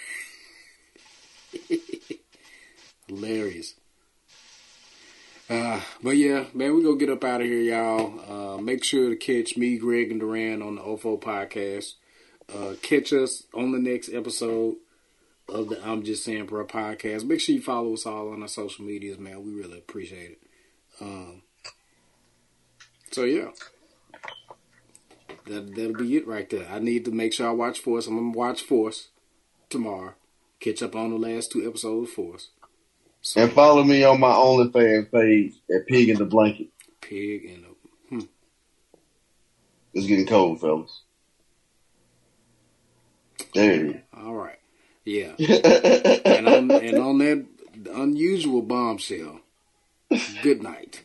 Hilarious. Uh, but yeah, man, we're gonna get up out of here, y'all. Uh, make sure to catch me, Greg, and Duran on the OFO podcast. Uh, catch us on the next episode of the I'm Just Saying Bro podcast. Make sure you follow us all on our social medias, man. We really appreciate it. Um, so yeah, that that'll be it right there. I need to make sure I watch Force. I'm gonna watch Force tomorrow. Catch up on the last two episodes of Force. So, And follow me on my OnlyFans page at Pig in the Blanket. pig in the. hmm. It's getting cold, fellas. There all right, yeah. And on and on that unusual bombshell. Good night.